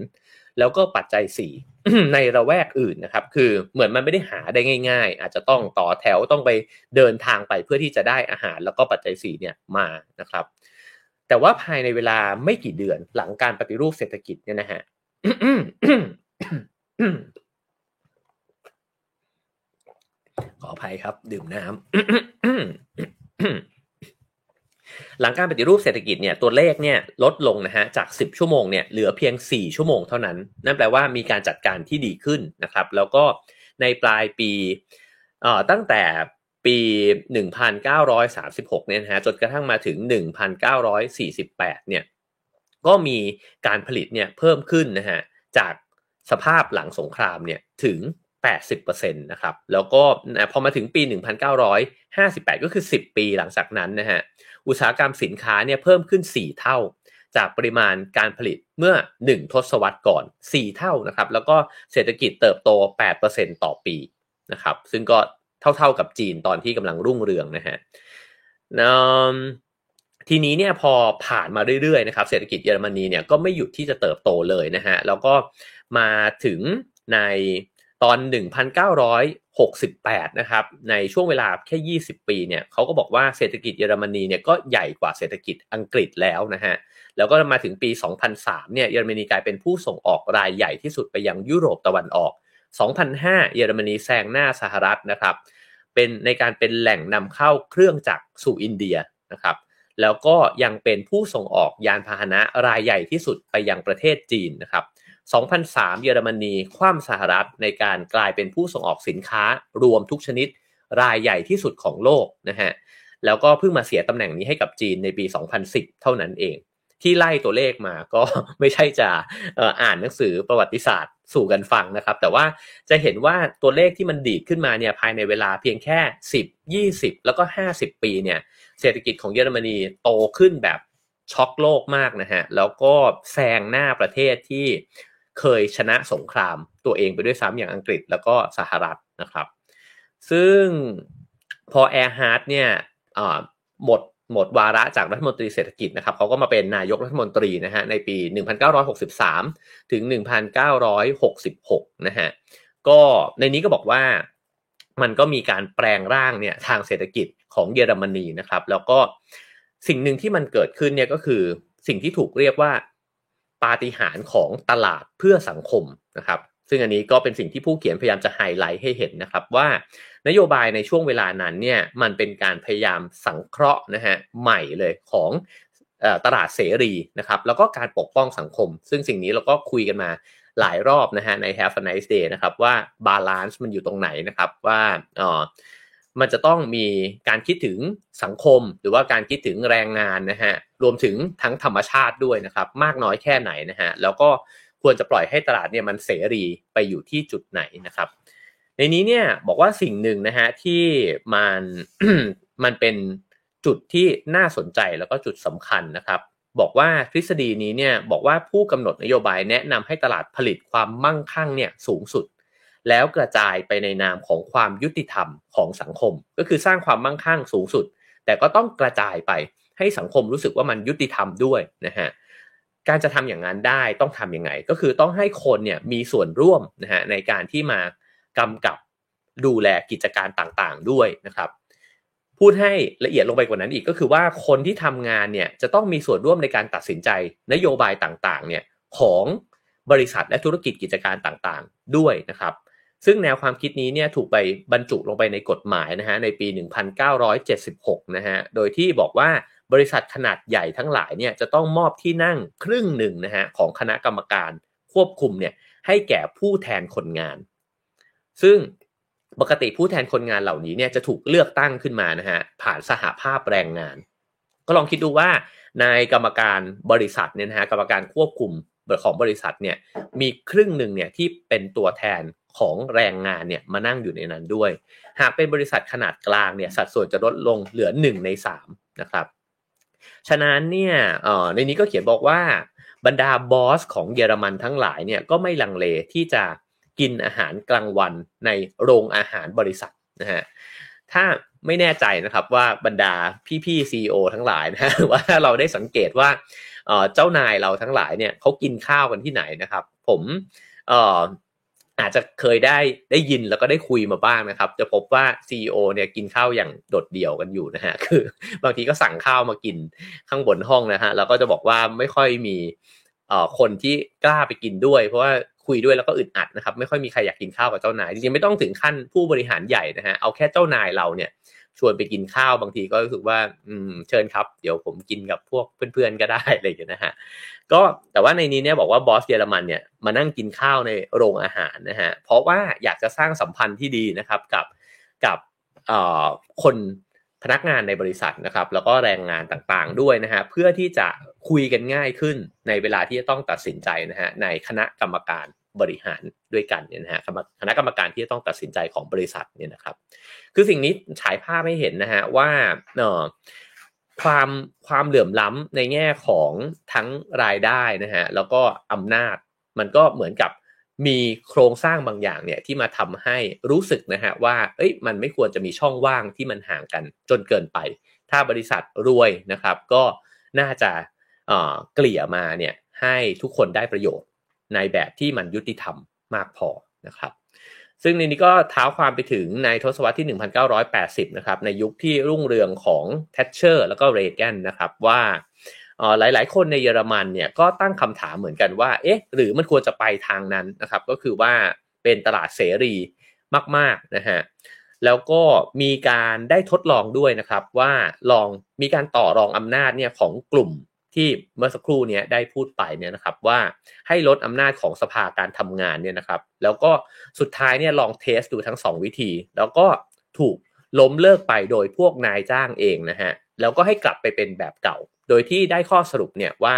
แล้วก็ปัจจัย 4 ในระแวกอื่นนะครับ คือเหมือนมันไม่ได้หาได้ง่าย ๆ อาจจะต้องต่อแถวต้องไปเดินทางไปเพื่อที่จะได้อาหารแล้วก็ปัจจัย4เนี่ยมานะครับ แต่ว่าภายในเวลาไม่กี่เดือนหลังการปฏิรูปเศรษฐกิจเนี่ยนะฮะขออภัยครับ ดื่มน้ำ หลังการปฏิรูปเศรษฐกิจเนี่ยตัวเลขเนี่ยลดลงนะฮะจาก 10 ชั่วโมงเนี่ยเหลือเพียง 4 ชั่วโมงเท่านั้น นั่นแปลว่ามีการจัดการที่ดีขึ้นนะครับ แล้วก็ในปลายปีเอ่อตั้งแต่ปี 1936 เนี่ยนะฮะจนกระทั่งมาถึง 1948 เนี่ยก็มีการผลิตเนี่ยเพิ่มขึ้นนะฮะจากสภาพหลังสงครามเนี่ยถึง 80%นะครับ แล้วก็พอมาถึงปี 1958 ก็คือ 10 ปีหลังจากนั้นนะฮะ อุตสาหกรรมสินค้าเนี่ยเพิ่มขึ้น 4 เท่า จากปริมาณการผลิตเมื่อ 1 ทศวรรษก่อน 4 เท่านะครับแล้วก็เศรษฐกิจเติบโต 8%ต่อปีนะครับซึ่งก็เท่าๆกับจีนตอนที่กำลังรุ่งเรืองนะฮะทีนี้เนี่ยพอผ่านมาเรื่อยๆนะครับเศรษฐกิจเยอรมนีเนี่ยก็ไม่หยุดที่จะเติบโตเลยนะฮะแล้วก็มาถึงในตอน 68 นะครับ ในช่วงเวลาแค่ 20 ปีเนี่ยเขาก็บอกว่าเศรษฐกิจเยอรมนีเนี่ยก็ใหญ่กว่าเศรษฐกิจอังกฤษแล้วนะฮะ แล้วก็มาถึงปี 2003 เนี่ยเยอรมนีกลายเป็นผู้ส่งออกรายใหญ่ที่สุดไปยังยุโรปตะวันออก 2005 เยอรมนีแซงหน้าสหรัฐนะครับ เป็นในการเป็นแหล่งนำเข้าเครื่องจักรสู่อินเดียนะครับ แล้วก็ยังเป็นผู้ส่งออกยานพาหนะรายใหญ่ที่สุดไปยังประเทศจีนนะครับ 2003 เยอรมนีคว่ำสหรัฐในการกลายเป็นผู้ส่งออกสินค้ารวมทุกชนิดรายใหญ่ที่สุดของโลกนะฮะแล้วก็เพิ่งมาเสียตำแหน่งนี้ให้กับจีนในปี 2010 เท่านั้นเอง ที่ไล่ตัวเลขมาก็ไม่ใช่จะอ่านหนังสือประวัติศาสตร์สู่กันฟังนะครับ แต่ว่าจะเห็นว่าตัวเลขที่มันดีดขึ้นมาเนี่ยภายในเวลาเพียงแค่ 10 20 แล้วก็ 50 ปีเนี่ยเศรษฐกิจของเยอรมนีโตขึ้นแบบช็อกโลกมากนะฮะแล้วก็แซงหน้าประเทศที่ เคยชนะสงครามตัวเองไปด้วยซ้ำอย่างอังกฤษแล้วก็สหรัฐนะครับ ซึ่งพอแอร์ฮาร์ดเนี่ยหมดหมดวาระจากรัฐมนตรีเศรษฐกิจนะครับเขาก็มาเป็นนายกรัฐมนตรีนะฮะในปี 1963 ถึง 1966 นะฮะก็ในนี้ก็บอกว่ามันก็มีการแปลงร่างเนี่ยทางเศรษฐกิจของเยอรมนีนะครับ แล้วก็สิ่งหนึ่งที่มันเกิดขึ้นเนี่ยก็คือสิ่งที่ถูกเรียกว่า ปาฏิหาริย์ของตลาดเพื่อสังคมนะครับซึ่งอันนี้ก็เป็นสิ่งที่ผู้เขียนพยายามจะไฮไลท์ให้เห็นนะครับว่านโยบายในช่วงเวลานั้นเนี่ยมันเป็นการพยายามสังเคราะห์นะฮะใหม่เลยของตลาดเสรีนะครับแล้วก็การปกป้องสังคม ซึ่งสิ่งนี้เราก็คุยกันมาหลายรอบนะฮะใน Have a nice day นะครับว่า balance มันอยู่ตรงไหนนะครับว่า มันจะต้องมีการคิดถึงสังคม หรือว่าการคิดถึงแรงงานนะฮะรวมถึงทั้งธรรมชาติด้วยนะครับ มากน้อยแค่ไหนนะฮะแล้วก็ควรจะปล่อยให้ตลาดเนี่ยมันเสรีไปอยู่ที่จุดไหนนะครับ ในนี้เนี่ยบอกว่าสิ่งหนึ่งนะฮะที่มันมันเป็นจุดที่น่าสนใจแล้วก็จุดสำคัญนะครับบอกว่าทฤษฎีนี้เนี่ยบอกว่าผู้กำหนดนโยบายแนะนำให้ตลาดผลิตความมั่งคั่งเนี่ยสูงสุด แล้วกระจายไปในนามของความยุติธรรมของสังคม ก็คือสร้างความมั่งคั่งสูงสุด แต่ก็ต้องกระจายไปให้สังคมรู้สึกว่ามันยุติธรรมด้วยนะฮะการจะทำอย่างนั้นได้ต้องทํำยังไง ก็คือต้องให้คนเนี่ยมีส่วนร่วมนะฮะในการที่มากำกับดูแลกิจการต่างๆด้วยนะครับพูดให้ละเอียดลงไปกว่านั้นอีกก็คือว่าคนที่ทำงานเนี่ยจะต้องมีส่วนร่วมในการตัดสินใจนโยบายต่างๆเนี่ยของบริษัทและธุรกิจกิจการต่างๆด้วยนะครับ ซึ่งแนวความคิดนี้เนี่ยถูกไปบรรจุลงไปในกฎหมายนะฮะในปี 1976 นะฮะ โดยที่บอกว่าบริษัทขนาดใหญ่ทั้งหลายเนี่ยจะต้องมอบที่นั่งครึ่งหนึ่งนะฮะของคณะกรรมการควบคุมเนี่ยให้แก่ผู้แทนคนงาน ซึ่งปกติผู้แทนคนงานเหล่านี้เนี่ยจะถูกเลือกตั้งขึ้นมานะฮะผ่านสหภาพแรงงาน ก็ลองคิดดูว่าในกรรมการบริษัทเนี่ยนะฮะกรรมการควบคุมของบริษัทเนี่ยมีครึ่งหนึ่งเนี่ยที่เป็นตัวแทน ของแรงงานเนี่ยมานั่งอยู่ในนั้นด้วย หากเป็นบริษัทขนาดกลางเนี่ยสัดส่วนจะลดลงเหลือ 1 ใน3นะครับฉะนั้นเนี่ยในนี้ก็เขียนบอกว่าบรรดาบอสของเยอรมันทั้งหลายเนี่ยก็ไม่ลังเลที่จะกินอาหารกลางวันในโรงอาหารบริษัทนะฮะถ้าไม่แน่ใจนะครับว่าบรรดาพี่ๆซีอทั้งหลายนะว่าเราได้สังเกตว่าเจ้านายเราทั้งหลายเนี่ยเขากินข้าวกันที่ไหนนะครับ ผม อาจจะเคยได้ได้ยินแล้วก็ได้คุยมาบ้างนะครับ จะพบว่า CEO เนี่ยกินข้าวอย่างโดดเดี่ยวกันอยู่นะฮะคือบางทีก็สั่งข้าวมากินข้างบนห้องนะฮะแล้วก็จะบอกว่าไม่ค่อยมีเอ่อคนที่กล้าไปกินด้วย เพราะว่าคุยด้วยแล้วก็อึดอัดนะครับ ไม่ค่อยมีใครอยากกินข้าวกับเจ้านายจริงๆไม่ต้องถึงขั้นผู้บริหารใหญ่นะฮะเอาแค่เจ้านายเราเนี่ย ชวนไปกินข้าวบางทีก็รู้สึกว่าอืมเชิญครับ เดี๋ยวผมกินกับพวกเพื่อนๆก็ได้อะไรอย่างเงี้ยนะฮะก็แต่ว่าในนี้เนี่ยบอกว่าบอสเยอรมันเนี่ยมานั่งกินข้าวในโรงอาหารนะฮะเพราะว่าอยากจะสร้างสัมพันธ์ที่ดีนะครับกับกับคนพนักงานในบริษัทนะครับ แล้วก็แรงงานต่างๆด้วยนะฮะเพื่อที่จะคุยกันง่ายขึ้นในเวลาที่จะต้องตัดสินใจนะฮะในคณะกรรมการ บริหารด้วยกันเนี่ยนะฮะคณะกรรมการที่จะต้องตัดสินใจของบริษัทเนี่ยนะครับ คือสิ่งนี้ฉายภาพให้เห็นนะฮะว่าเอ่อความความเหลื่อมล้ำในแง่ของทั้งรายได้นะฮะแล้วก็อำนาจมันก็เหมือนกับมีโครงสร้างบางอย่างเนี่ยที่มาทำให้รู้สึกนะฮะว่าเอ้ยมันไม่ควรจะมีช่องว่างที่มันห่างกันจนเกินไป ถ้าบริษัทรวยนะครับ ก็น่าจะเกลี่ยมาเนี่ยให้ทุกคนได้ประโยชน์ ในแบบที่มันยุติธรรมมากพอนะครับ ซึ่งในนี้ก็เท้าความไปถึงในทศวรรษที่ 1980 นะครับในยุคที่รุ่งเรืองของแทชเชอร์แล้วก็เรแกนนะครับว่าหลาย ๆ คนในเยอรมันเนี่ยก็ตั้งคำถามเหมือนกันว่า เอ๊ะ หรือมันควรจะไปทางนั้นนะครับ ก็คือว่าเป็นตลาดเสรีมาก ๆ นะฮะ แล้วก็มีการได้ทดลองด้วยนะครับว่าลองมีการต่อรองอำนาจเนี่ยของกลุ่ม ที่เมื่อสักครู่นี้ได้พูดไปเนี่ยนะครับว่าให้ลดอำนาจของสภาการทำงานเนี่ยนะครับ แล้วก็สุดท้ายเนี่ยลองเทสดูทั้ง 2 วิธี แล้วก็ถูกล้มเลิกไปโดยพวกนายจ้างเองนะฮะแล้วก็ให้กลับไปเป็นแบบเก่า โดยที่ได้ข้อสรุปเนี่ยว่า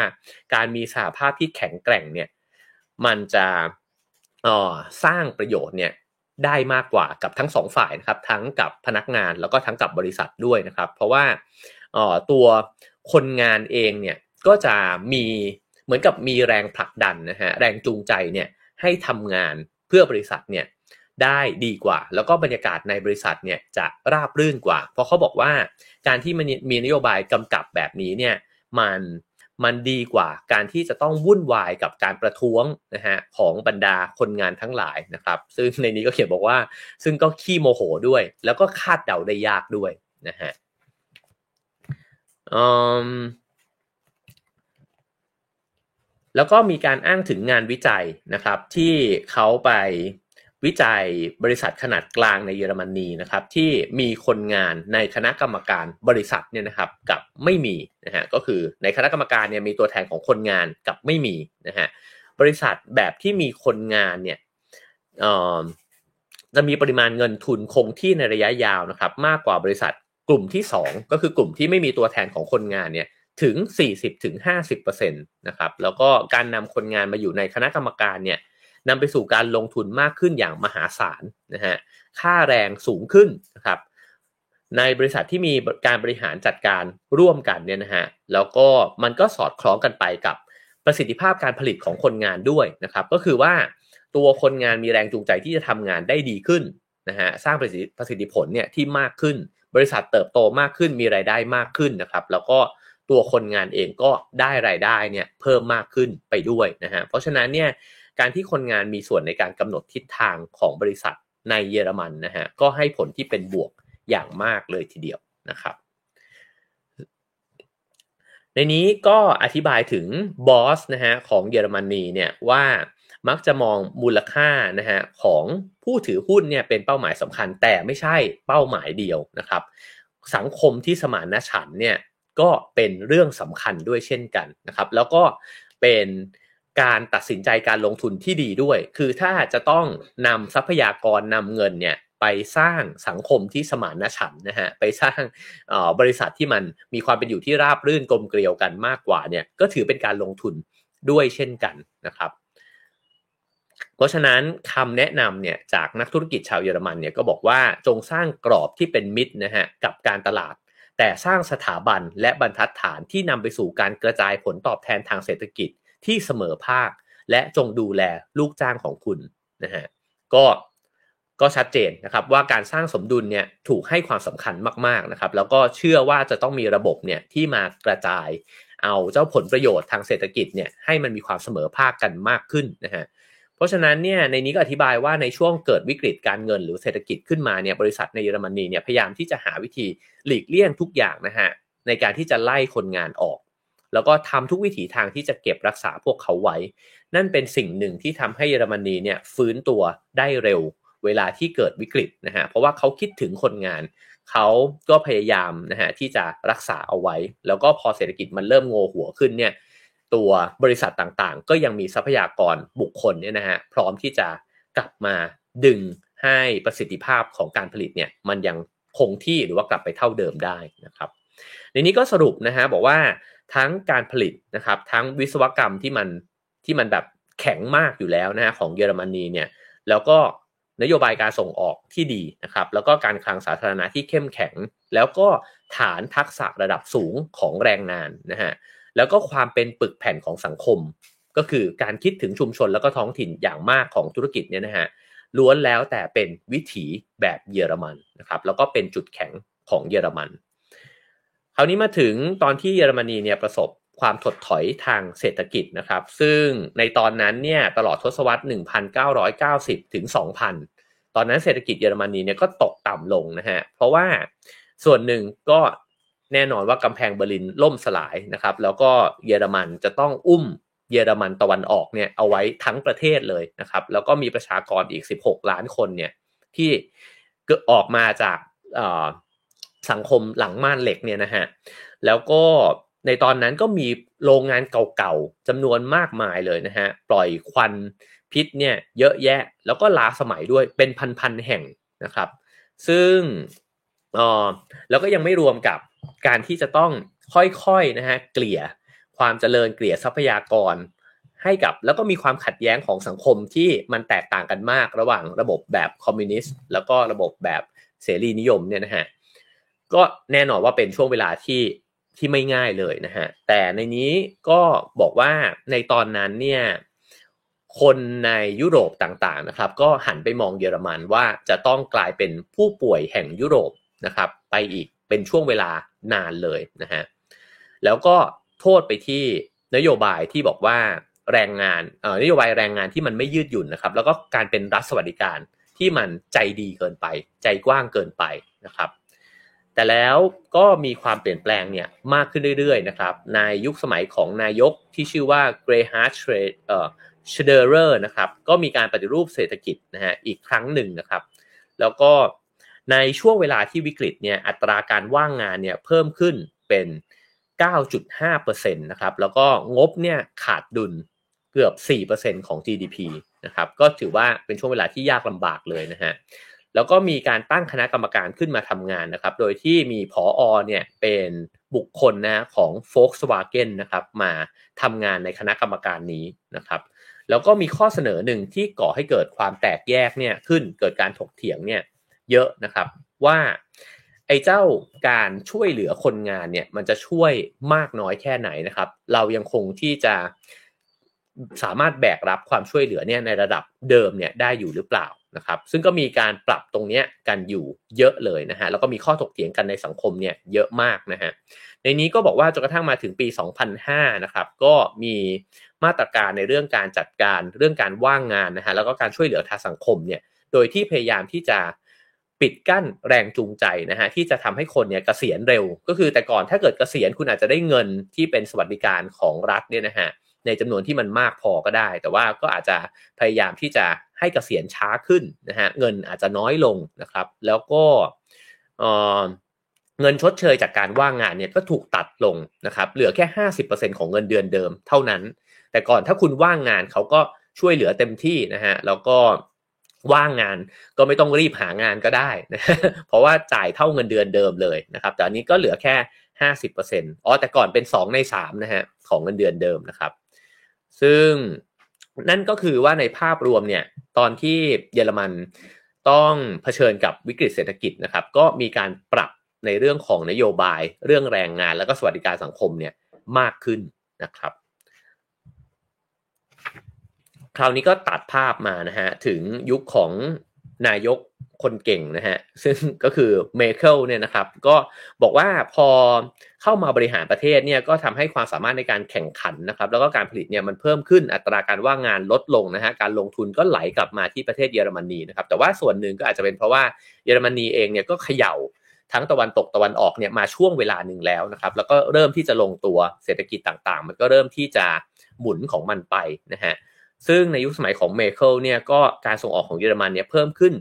การมีสหภาพที่แข็งแกร่งเนี่ยมันจะสร้างประโยชน์เนี่ยได้มากกว่ากับทั้งสองฝ่ายนะครับทั้งกับพนักงานแล้วก็ทั้งกับบริษัทด้วยนะครับ เพราะว่าตัว คนงานเองเนี่ยก็จะมีเหมือนกับมีแรงผลักดันนะฮะแรงจูงใจเนี่ยให้ทำงานเพื่อบริษัทเนี่ยได้ดีกว่า แล้วก็บรรยากาศในบริษัทเนี่ยจะราบรื่นกว่า เพราะเขาบอกว่าการที่มันมีนโยบายกำกับแบบนี้เนี่ยมันมันดีกว่าการที่จะต้องวุ่นวายกับการประท้วงนะฮะของบรรดาคนงานทั้งหลายนะครับ ซึ่งในนี้ก็เขียนบอกว่า ซึ่งก็ขี้โมโหด้วย แล้วก็คาดเดาได้ยากด้วยนะฮะ แล้วก็มีการอ้างถึงงานวิจัยนะครับ ที่เขาไปวิจัยบริษัทขนาดกลางในเยอรมนีนะครับ ที่มีคนงานในคณะกรรมการบริษัทเนี่ยนะครับ กับไม่มีนะฮะก็คือในคณะกรรมการเนี่ยมีตัวแทนของคนงานกับไม่มีนะฮะบริษัทแบบที่มีคนงานเนี่ยจะมีปริมาณเงินทุนคงที่ในระยะยาวนะครับ มากกว่าบริษัท กลุ่มที่ 2 ก็คือกลุ่มที่ไม่มีตัวแทนของคนงานเนี่ยถึง 40-50%นะครับแล้วก็การนำคนงานมาอยู่ในคณะกรรมการเนี่ยนำไปสู่การลงทุนมากขึ้นอย่างมหาศาลนะฮะค่าแรงสูงขึ้นนะครับในบริษัทที่มีการบริหารจัดการร่วมกันเนี่ยนะฮะแล้วก็มันก็สอดคล้องกันไปกับประสิทธิภาพการผลิตของคนงานด้วยนะครับก็คือว่าตัวคนงานมีแรงจูงใจที่จะทำงานได้ดีขึ้นนะฮะสร้างประสิทธิผลเนี่ยที่มากขึ้น บริษัทเติบโตมากขึ้นมีรายได้มากขึ้นนะครับ แล้วก็ตัวคนงานเองก็ได้รายได้เนี่ยเพิ่มมากขึ้นไปด้วยนะฮะเพราะฉะนั้นเนี่ยการที่คนงานมีส่วนในการกำหนดทิศทางของบริษัทในเยอรมันนะฮะก็ให้ผลที่เป็นบวกอย่างมากเลยทีเดียวนะครับ ในนี้ก็อธิบายถึงบอสนะฮะของเยอรมนีเนี่ยว่า มักจะมองมูลค่านะฮะของผู้ถือหุ้นเนี่ยเป็นเป้าหมายสำคัญแต่ไม่ใช่เป้าหมายเดียวนะครับ สังคมที่สมานฉันเนี่ยก็เป็นเรื่องสำคัญด้วยเช่นกันนะครับ แล้วก็เป็นการตัดสินใจการลงทุนที่ดีด้วย คือถ้าจะต้องนำทรัพยากรนำเงินเนี่ยไปสร้างสังคมที่สมานฉันนะฮะไปสร้างบริษัทที่มันมีความเป็นอยู่ที่ราบรื่นกลมเกลียวกันมากกว่าเนี่ยก็ถือเป็นการลงทุนด้วยเช่นกันนะครับ เพราะฉะนั้นคำแนะนำเนี่ยจากนักธุรกิจชาวเยอรมันเนี่ยก็บอกว่าจงสร้างกรอบที่เป็นมิตรนะฮะกับการตลาด แต่สร้างสถาบันและบรรทัดฐานที่นำไปสู่การกระจายผลตอบแทนทางเศรษฐกิจที่เสมอภาค และจงดูแลลูกจ้างของคุณนะฮะก็ก็ชัดเจนนะครับว่าการสร้างสมดุลเนี่ยถูกให้ความสำคัญมากๆนะครับแล้วก็เชื่อว่าจะต้องมีระบบเนี่ยที่มากระจาย เอาเจ้าผลประโยชน์ทางเศรษฐกิจเนี่ยให้มันมีความเสมอภาคกันมากขึ้นนะฮะ เพราะฉะนั้นเนี่ยในนี้ก็อธิบายว่าในช่วงเกิดวิกฤตการเงินหรือเศรษฐกิจขึ้นมาเนี่ยบริษัทในเยอรมนีเนี่ยพยายามที่จะหาวิธีหลีกเลี่ยงทุกอย่างนะฮะในการที่จะไล่คนงานออก แล้วก็ทำทุกวิถีทางที่จะเก็บรักษาพวกเขาไว้ นั่นเป็นสิ่งหนึ่งที่ทำให้เยอรมนีเนี่ยฟื้นตัวได้เร็วเวลาที่เกิดวิกฤตนะฮะเพราะว่าเขาคิดถึงคนงาน เขาก็พยายามนะฮะที่จะรักษาเอาไว้ แล้วก็พอเศรษฐกิจมันเริ่มโงหัวขึ้นเนี่ย ตัวบริษัทต่างๆ ก็ยังมีทรัพยากรบุคคลเนี่ยนะฮะพร้อมที่จะกลับมาดึงให้ประสิทธิภาพของการผลิตเนี่ยมันยังคงที่หรือว่ากลับไปเท่าเดิมได้นะครับในนี้ก็สรุปนะฮะบอกว่าทั้งการผลิตนะครับทั้งวิศวกรรมที่มันที่มันแบบแข็งมากอยู่แล้วนะฮะของเยอรมนีเนี่ยแล้วก็นโยบายการส่งออกที่ดีนะครับแล้วก็การคลังสาธารณะที่เข้มแข็ง แล้วก็ฐานทักษะระดับสูงของแรงงานนะฮะ แล้วก็ความเป็นปึกแผ่นของสังคม ก็คือการคิดถึงชุมชนแล้วก็ท้องถิ่นอย่างมากของธุรกิจเนี่ยนะฮะล้วนแล้วแต่เป็นวิถีแบบเยอรมันนะครับแล้วก็เป็นจุดแข็งของเยอรมัน คราวนี้มาถึงตอนที่เยอรมนีเนี่ยประสบความถดถอยทางเศรษฐกิจนะครับ ซึ่งในตอนนั้นเนี่ยตลอดทศวรรษ 1990 ถึง 2000 ตอนนั้นเศรษฐกิจเยอรมนีเนี่ยก็ตกต่ำลงนะฮะ เพราะว่าส่วนหนึ่งก็ แน่นอนว่ากำแพงเบอร์ลินล่มสลายนะครับ แล้วก็เยอรมันจะต้องอุ้มเยอรมันตะวันออกเนี่ยเอาไว้ทั้งประเทศเลยนะครับ แล้วก็มีประชากรอีก 16 ล้านคนเนี่ยที่ออกมาจากสังคมหลังม่านเหล็กเนี่ยนะฮะแล้วก็ในตอนนั้นก็มีโรงงานเก่าๆจำนวนมากมายเลยนะฮะปล่อยควันพิษเนี่ยเยอะแยะแล้วก็ล้าสมัยด้วยเป็นพันๆแห่งนะครับ ซึ่งอ๋อแล้วก็ยังไม่รวมกับ การที่จะต้องค่อยๆนะฮะเกลี่ยความเจริญเกลี่ยทรัพยากร ให้กับแล้วก็มีความขัดแย้งของสังคมที่มันแตกต่างกันมากระหว่างระบบแบบคอมมิวนิสต์แล้วก็ระบบแบบเสรีนิยมเนี่ยนะฮะก็แน่นอนว่าเป็นช่วงเวลาที่ที่ไม่ง่ายเลยนะฮะแต่ในนี้ก็บอกว่าในตอนนั้นเนี่ยคนในยุโรปต่างๆนะครับ ก็หันไปมองเยอรมันว่าจะต้องกลายเป็นผู้ป่วยแห่งยุโรปนะครับ ไปอีก เป็นช่วงเวลานานเลยนะฮะแล้วก็โทษไปที่นโยบายที่บอกว่าแรงงานเอ่อนโยบายแรงงานที่มันไม่ยืดหยุ่นนะครับ แล้วก็การเป็นรัฐสวัสดิการที่มันใจดีเกินไป ใจกว้างเกินไปนะครับ แต่แล้วก็มีความเปลี่ยนแปลงเนี่ยมากขึ้นเรื่อยๆนะครับในยุคสมัยของนายกที่ชื่อว่าแกร์ฮาร์ดเอ่อชเรอเดอร์นะครับก็มีการปฏิรูปเศรษฐกิจนะฮะอีกครั้งหนึ่งนะครับ แล้วก็ ในช่วงเวลาที่วิกฤตเนี่ยอัตราการว่างงานเนี่ยเพิ่มขึ้นเป็น 9.5%นะครับแล้วก็งบเนี่ยขาดดุลเกือบ 4%ของ GDP นะครับก็ถือว่าเป็นช่วงเวลาที่ยากลำบากเลยนะฮะแล้วก็มีการตั้งคณะกรรมการขึ้นมาทำงานนะครับ โดยที่มีผออเนี่ยเป็นบุคคลนะของ Volkswagen นะครับมาทำงานในคณะกรรมการนี้นะครับแล้วก็มีข้อเสนอหนึ่งที่ก่อให้เกิดความแตกแยกเนี่ยขึ้นเกิดการถกเถียงเนี่ย เยอะนะครับว่าไอ้เจ้าการช่วยเหลือคนงานเนี่ยมันจะช่วยมากน้อยแค่ไหนนะครับ เรายังคงที่จะสามารถแบกรับความช่วยเหลือเนี่ยในระดับเดิมเนี่ยได้อยู่หรือเปล่านะครับ ซึ่งก็มีการปรับตรงนี้กันอยู่เยอะเลยนะฮะแล้วก็มีข้อถกเถียงกันในสังคมเนี่ยเยอะมากนะฮะในนี้ก็บอกว่าจนกระทั่งมาถึงปี 2005 นะครับ ก็มีมาตรการในเรื่องการจัดการเรื่องการว่างงานนะฮะแล้วก็การช่วยเหลือทางสังคมเนี่ยโดยที่พยายามที่จะ ปิดกั้นแรงจูงใจนะฮะที่จะทำให้คนเนี่ยเกษียณเร็ว ก็คือแต่ก่อนถ้าเกิดเกษียณคุณอาจจะได้เงินที่เป็นสวัสดิการของรัฐเนี่ยนะฮะในจำนวนที่มันมากพอก็ได้ แต่ว่าก็อาจจะพยายามที่จะให้เกษียณช้าขึ้นนะฮะเงินอาจจะน้อยลงนะครับ แล้วก็เงินชดเชยจากการว่างงานเนี่ยก็ถูกตัดลงนะครับเหลือแค่ 50%ของเงินเดือนเดิมเท่านั้น แต่ก่อนถ้าคุณว่างงานเขาก็ช่วยเหลือเต็มที่นะฮะแล้วก็ ว่างงานก็ไม่ต้องรีบหางานก็ได้นะเพราะว่าจ่ายเท่าเงินเดือนเดิมเลยนะครับ แต่อันนี้ก็เหลือแค่ห้าสิบเปอร์เซ็นต์อ๋อแต่ก่อนเป็นสองในสามนะฮะของเงินเดือนเดิมนะครับ ซึ่งนั่นก็คือว่าในภาพรวมเนี่ยตอนที่เยอรมันต้องเผชิญกับวิกฤตเศรษฐกิจนะครับ ก็มีการปรับในเรื่องของนโยบาย เรื่องแรงงาน แล้วก็สวัสดิการสังคมเนี่ยมากขึ้นนะครับ คราวนี้ก็ตัดภาพมานะฮะถึงยุคของนายกคนเก่งนะฮะซึ่งก็คือเมเคิลเนี่ยนะครับก็บอกว่าพอเข้ามาบริหารประเทศเนี่ยก็ทำให้ความสามารถในการแข่งขันนะครับแล้วก็การผลิตเนี่ยมันเพิ่มขึ้นอัตราการว่างงานลดลงนะฮะการลงทุนก็ไหลกลับมาที่ประเทศเยอรมนีนะครับแต่ว่าส่วนหนึ่งก็อาจจะเป็นเพราะว่าเยอรมนีเองเนี่ยก็เขย่าทั้งตะวันตกตะวันออกเนี่ยมาช่วงเวลาหนึ่งแล้วนะครับแล้วก็เริ่มที่จะลงตัวเศรษฐกิจต่างๆ มันก็เริ่มที่จะหมุนของมันไปนะฮะ ซึ่งในยุคสมัยของเมเคิลเนี่ยก็การส่งออกของเยอรมันเนี่ยเพิ่มขึ้น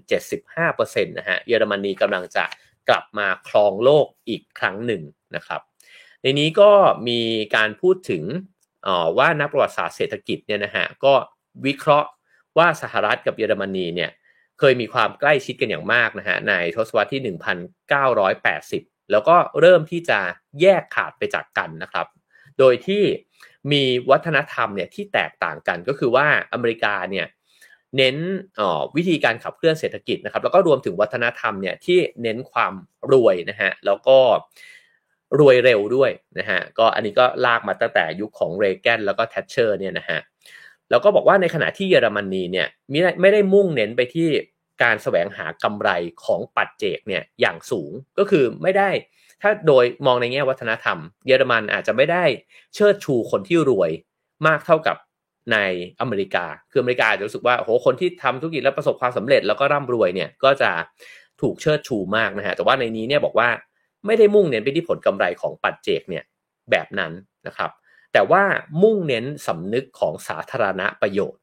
75%นะฮะเยอรมนีกำลังจะกลับมาครองโลกอีกครั้งหนึ่งนะครับ ในนี้ก็มีการพูดถึงว่านักประวัติศาสตร์เศรษฐกิจเนี่ยนะฮะก็วิเคราะห์ว่าสหรัฐกับเยอรมนีเนี่ยเคยมีความใกล้ชิดกันอย่างมากนะฮะในทศวรรษที่ 1980 แล้วก็เริ่มที่จะแยกขาดไปจากกันนะครับ โดยที่ มีวัฒนธรรมเนี่ยที่แตกต่างกันก็คือว่าอเมริกาเนี่ยเน้นวิธีการขับเคลื่อนเศรษฐกิจนะครับ แล้วก็รวมถึงวัฒนธรรมเนี่ยที่เน้นความรวยนะฮะแล้วก็รวยเร็วด้วยนะฮะก็อันนี้ก็ลากมาตั้งแต่ยุคของเรแกนแล้วก็แทชเชอร์เนี่ยนะฮะแล้วก็บอกว่าในขณะที่เยอรมนีเนี่ยไม่ได้ไม่ได้มุ่งเน้นไปที่การแสวงหากำไรของปัจเจกเนี่ยอย่างสูงก็คือไม่ได้ ถ้าโดยมองในแง่วัฒนธรรม เยอรมันอาจจะไม่ได้เชิดชูคนที่รวยมากเท่ากับในอเมริกา คืออเมริกาจะรู้สึกว่าโหคนที่ทำธุรกิจแล้วประสบความสำเร็จแล้วก็ร่ำรวยเนี่ยก็จะถูกเชิดชูมากนะฮะแต่ว่าในนี้เนี่ยบอกว่าไม่ได้มุ่งเน้นไปที่ผลกำไรของปัจเจกเนี่ยแบบนั้นนะครับ แต่ว่ามุ่งเน้นสำนึกของสาธารณประโยชน์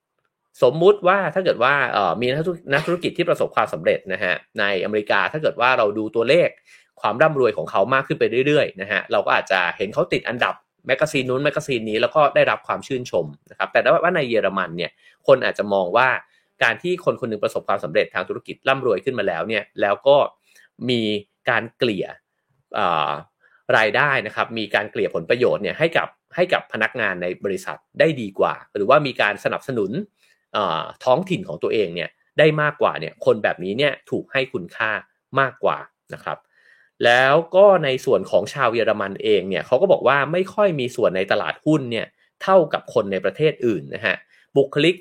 สมมุติว่าถ้าเกิดว่ามีนักธุรกิจที่ประสบความสำเร็จนะฮะในอเมริกาถ้าเกิดว่าเราดูตัวเลข ความร่ำรวยของเขามากขึ้นไปเรื่อยๆนะฮะเราก็อาจจะเห็นเขาติดอันดับ magazine นู้น magazine นี้แล้วก็ได้รับความชื่นชมนะครับแต่ว่าในเยอรมันเนี่ยคนอาจจะมองว่าการที่คนคนนึงประสบความสำเร็จทางธุรกิจร่ำรวยขึ้นมาแล้วเนี่ยแล้วก็มีการเกลี่ยรายได้นะครับมีการเกลี่ยผลประโยชน์เนี่ยให้กับให้กับพนักงานในบริษัทได้ดีกว่า หรือว่ามีการสนับสนุนท้องถิ่นของตัวเองเนี่ยได้มากกว่าเนี่ยคนแบบนี้เนี่ยถูกให้คุณค่ามากกว่านะครับ แล้วก็ในส่วนของชาวเยอรมันเองเนี่ยเขาก็บอกว่าไม่ค่อยมีส่วนในตลาดหุ้นเนี่ยเท่ากับคนในประเทศอื่นนะฮะบุคลิก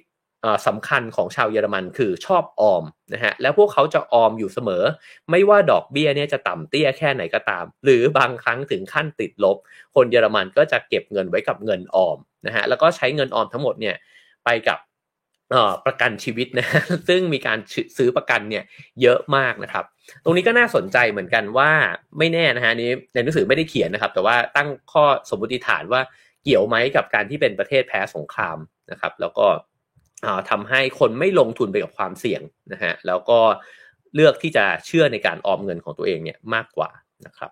สำคัญของชาวเยอรมันคือชอบออมนะฮะแล้วพวกเขาจะออมอยู่เสมอ ไม่ว่าดอกเบี้ยเนี่ยจะต่ำเตี้ยแค่ไหนก็ตาม หรือบางครั้งถึงขั้นติดลบ คนเยอรมันก็จะเก็บเงินไว้กับเงินออมนะฮะแล้วก็ใช้เงินออมทั้งหมดเนี่ยไปกับ ประกันชีวิตนะซึ่งมีการซื้อประกันเนี่ยเยอะมากนะครับ ตรงนี้ก็น่าสนใจเหมือนกันว่าไม่แน่นะฮะนี้ในหนังสือไม่ได้เขียนนะครับ แต่ว่าตั้งข้อสมมติฐานว่าเกี่ยวไหมกับการที่เป็นประเทศแพ้สงครามนะครับ แล้วก็ทำให้คนไม่ลงทุนไปกับความเสี่ยงนะฮะแล้วก็เลือกที่จะเชื่อในการออมเงินของตัวเองเนี่ยมากกว่านะครับ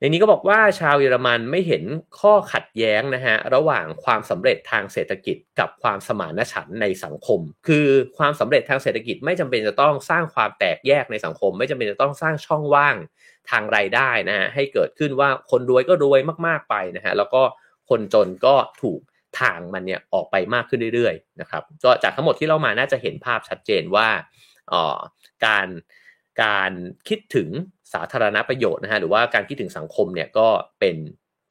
ในนี้ก็บอกว่าชาวเยอรมันไม่เห็นข้อขัดแย้งนะฮะระหว่างความสำเร็จทางเศรษฐกิจกับความสมานฉันท์ในสังคม คือความสำเร็จทางเศรษฐกิจไม่จำเป็นจะต้องสร้างความแตกแยกในสังคม ไม่จำเป็นจะต้องสร้างช่องว่างทางรายได้นะฮะให้เกิดขึ้นว่าคนรวยก็รวยมากๆไปนะฮะแล้วก็คนจนก็ถูกทางมันเนี่ยออกไปมากขึ้นเรื่อยๆนะครับก็จากทั้งหมดที่เรามาน่าจะเห็นภาพชัดเจนว่าการการคิดถึง สาธารณประโยชน์นะฮะหรือว่าการคิดถึงสังคมเนี่ยก็เป็น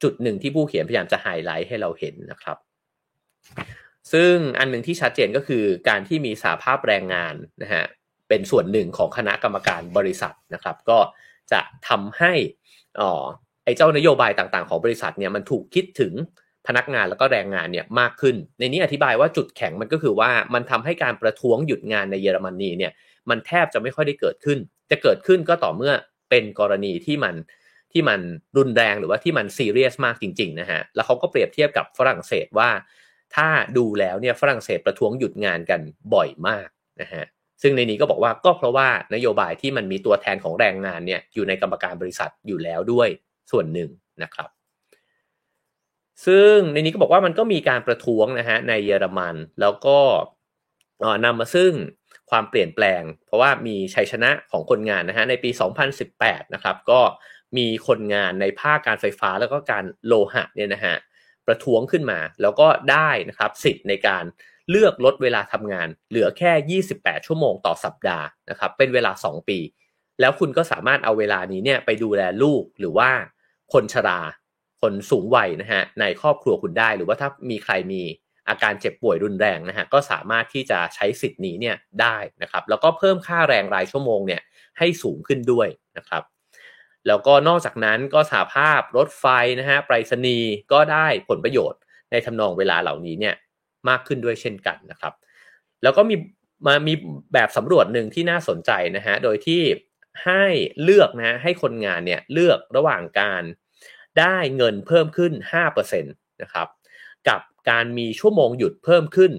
จุดหนึ่งที่ผู้เขียนพยายามจะไฮไลท์ให้เราเห็นนะครับ ซึ่งอันหนึ่งที่ชัดเจนก็คือการที่มีสาภาพแรงงานนะฮะเป็นส่วนหนึ่งของคณะกรรมการบริษัทนะครับ ก็จะทำให้อ๋อไอ้เจ้านโยบายต่างๆของบริษัทเนี่ยมันถูกคิดถึงพนักงานแล้วก็แรงงานเนี่ยมากขึ้น ในนี้อธิบายว่าจุดแข็งมันก็คือว่ามันทำให้การประท้วงหยุดงานในเยอรมนีเนี่ยมันแทบจะไม่ค่อยได้เกิดขึ้น จะเกิดขึ้นก็ต่อเมื่อ เป็นกรณีที่มันที่มันรุนแรงหรือว่าที่มันซีเรียสมากจริงๆนะฮะแล้วเขาก็เปรียบเทียบกับฝรั่งเศสว่า ถ้าดูแล้วเนี่ยฝรั่งเศสประท้วงหยุดงานกันบ่อยมากนะฮะซึ่งในนี้ก็บอกว่าก็เพราะว่านโยบายที่มันมีตัวแทนของแรงงานเนี่ยอยู่ในกรรมการบริษัทอยู่แล้วด้วยส่วนหนึ่งนะครับ ซึ่งในนี้ก็บอกว่ามันก็มีการประท้วงนะฮะในเยอรมัน แล้วก็นำมาซึ่ง ความเปลี่ยนแปลง เพราะว่ามีชัยชนะของคนงานนะฮะในปี 2018 นะครับก็มีคนงานในภาคการไฟฟ้าแล้วก็การโลหะเนี่ยนะฮะประท้วงขึ้นมาแล้วก็ได้นะครับสิทธิ์ในการเลือกลดเวลาทำงาน เหลือแค่ 28 ชั่วโมงต่อสัปดาห์นะครับเป็นเวลา 2 ปี แล้วคุณก็สามารถเอาเวลานี้เนี่ยไปดูแลลูกหรือว่าคนชรา คนสูงวัยนะฮะในครอบครัวคุณได้ หรือว่าถ้ามีใครมี อาการเจ็บป่วยรุนแรงนะฮะก็สามารถที่จะใช้สิทธิ์นี้เนี่ยได้นะครับ แล้วก็เพิ่มค่าแรงรายชั่วโมงเนี่ยให้สูงขึ้นด้วยนะครับ แล้วก็นอกจากนั้นก็สาภาพรถไฟนะฮะไปรษณีย์ก็ได้ผลประโยชน์ในทำนองเวลาเหล่านี้เนี่ยมากขึ้นด้วยเช่นกันนะครับ แล้วก็มีมามีแบบสำรวจหนึ่งที่น่าสนใจนะฮะโดยที่ให้เลือกนะให้คนงานเนี่ยเลือกระหว่างการได้เงินเพิ่มขึ้น5%นะครับ การมีชั่วโมงหยุดเพิ่มขึ้น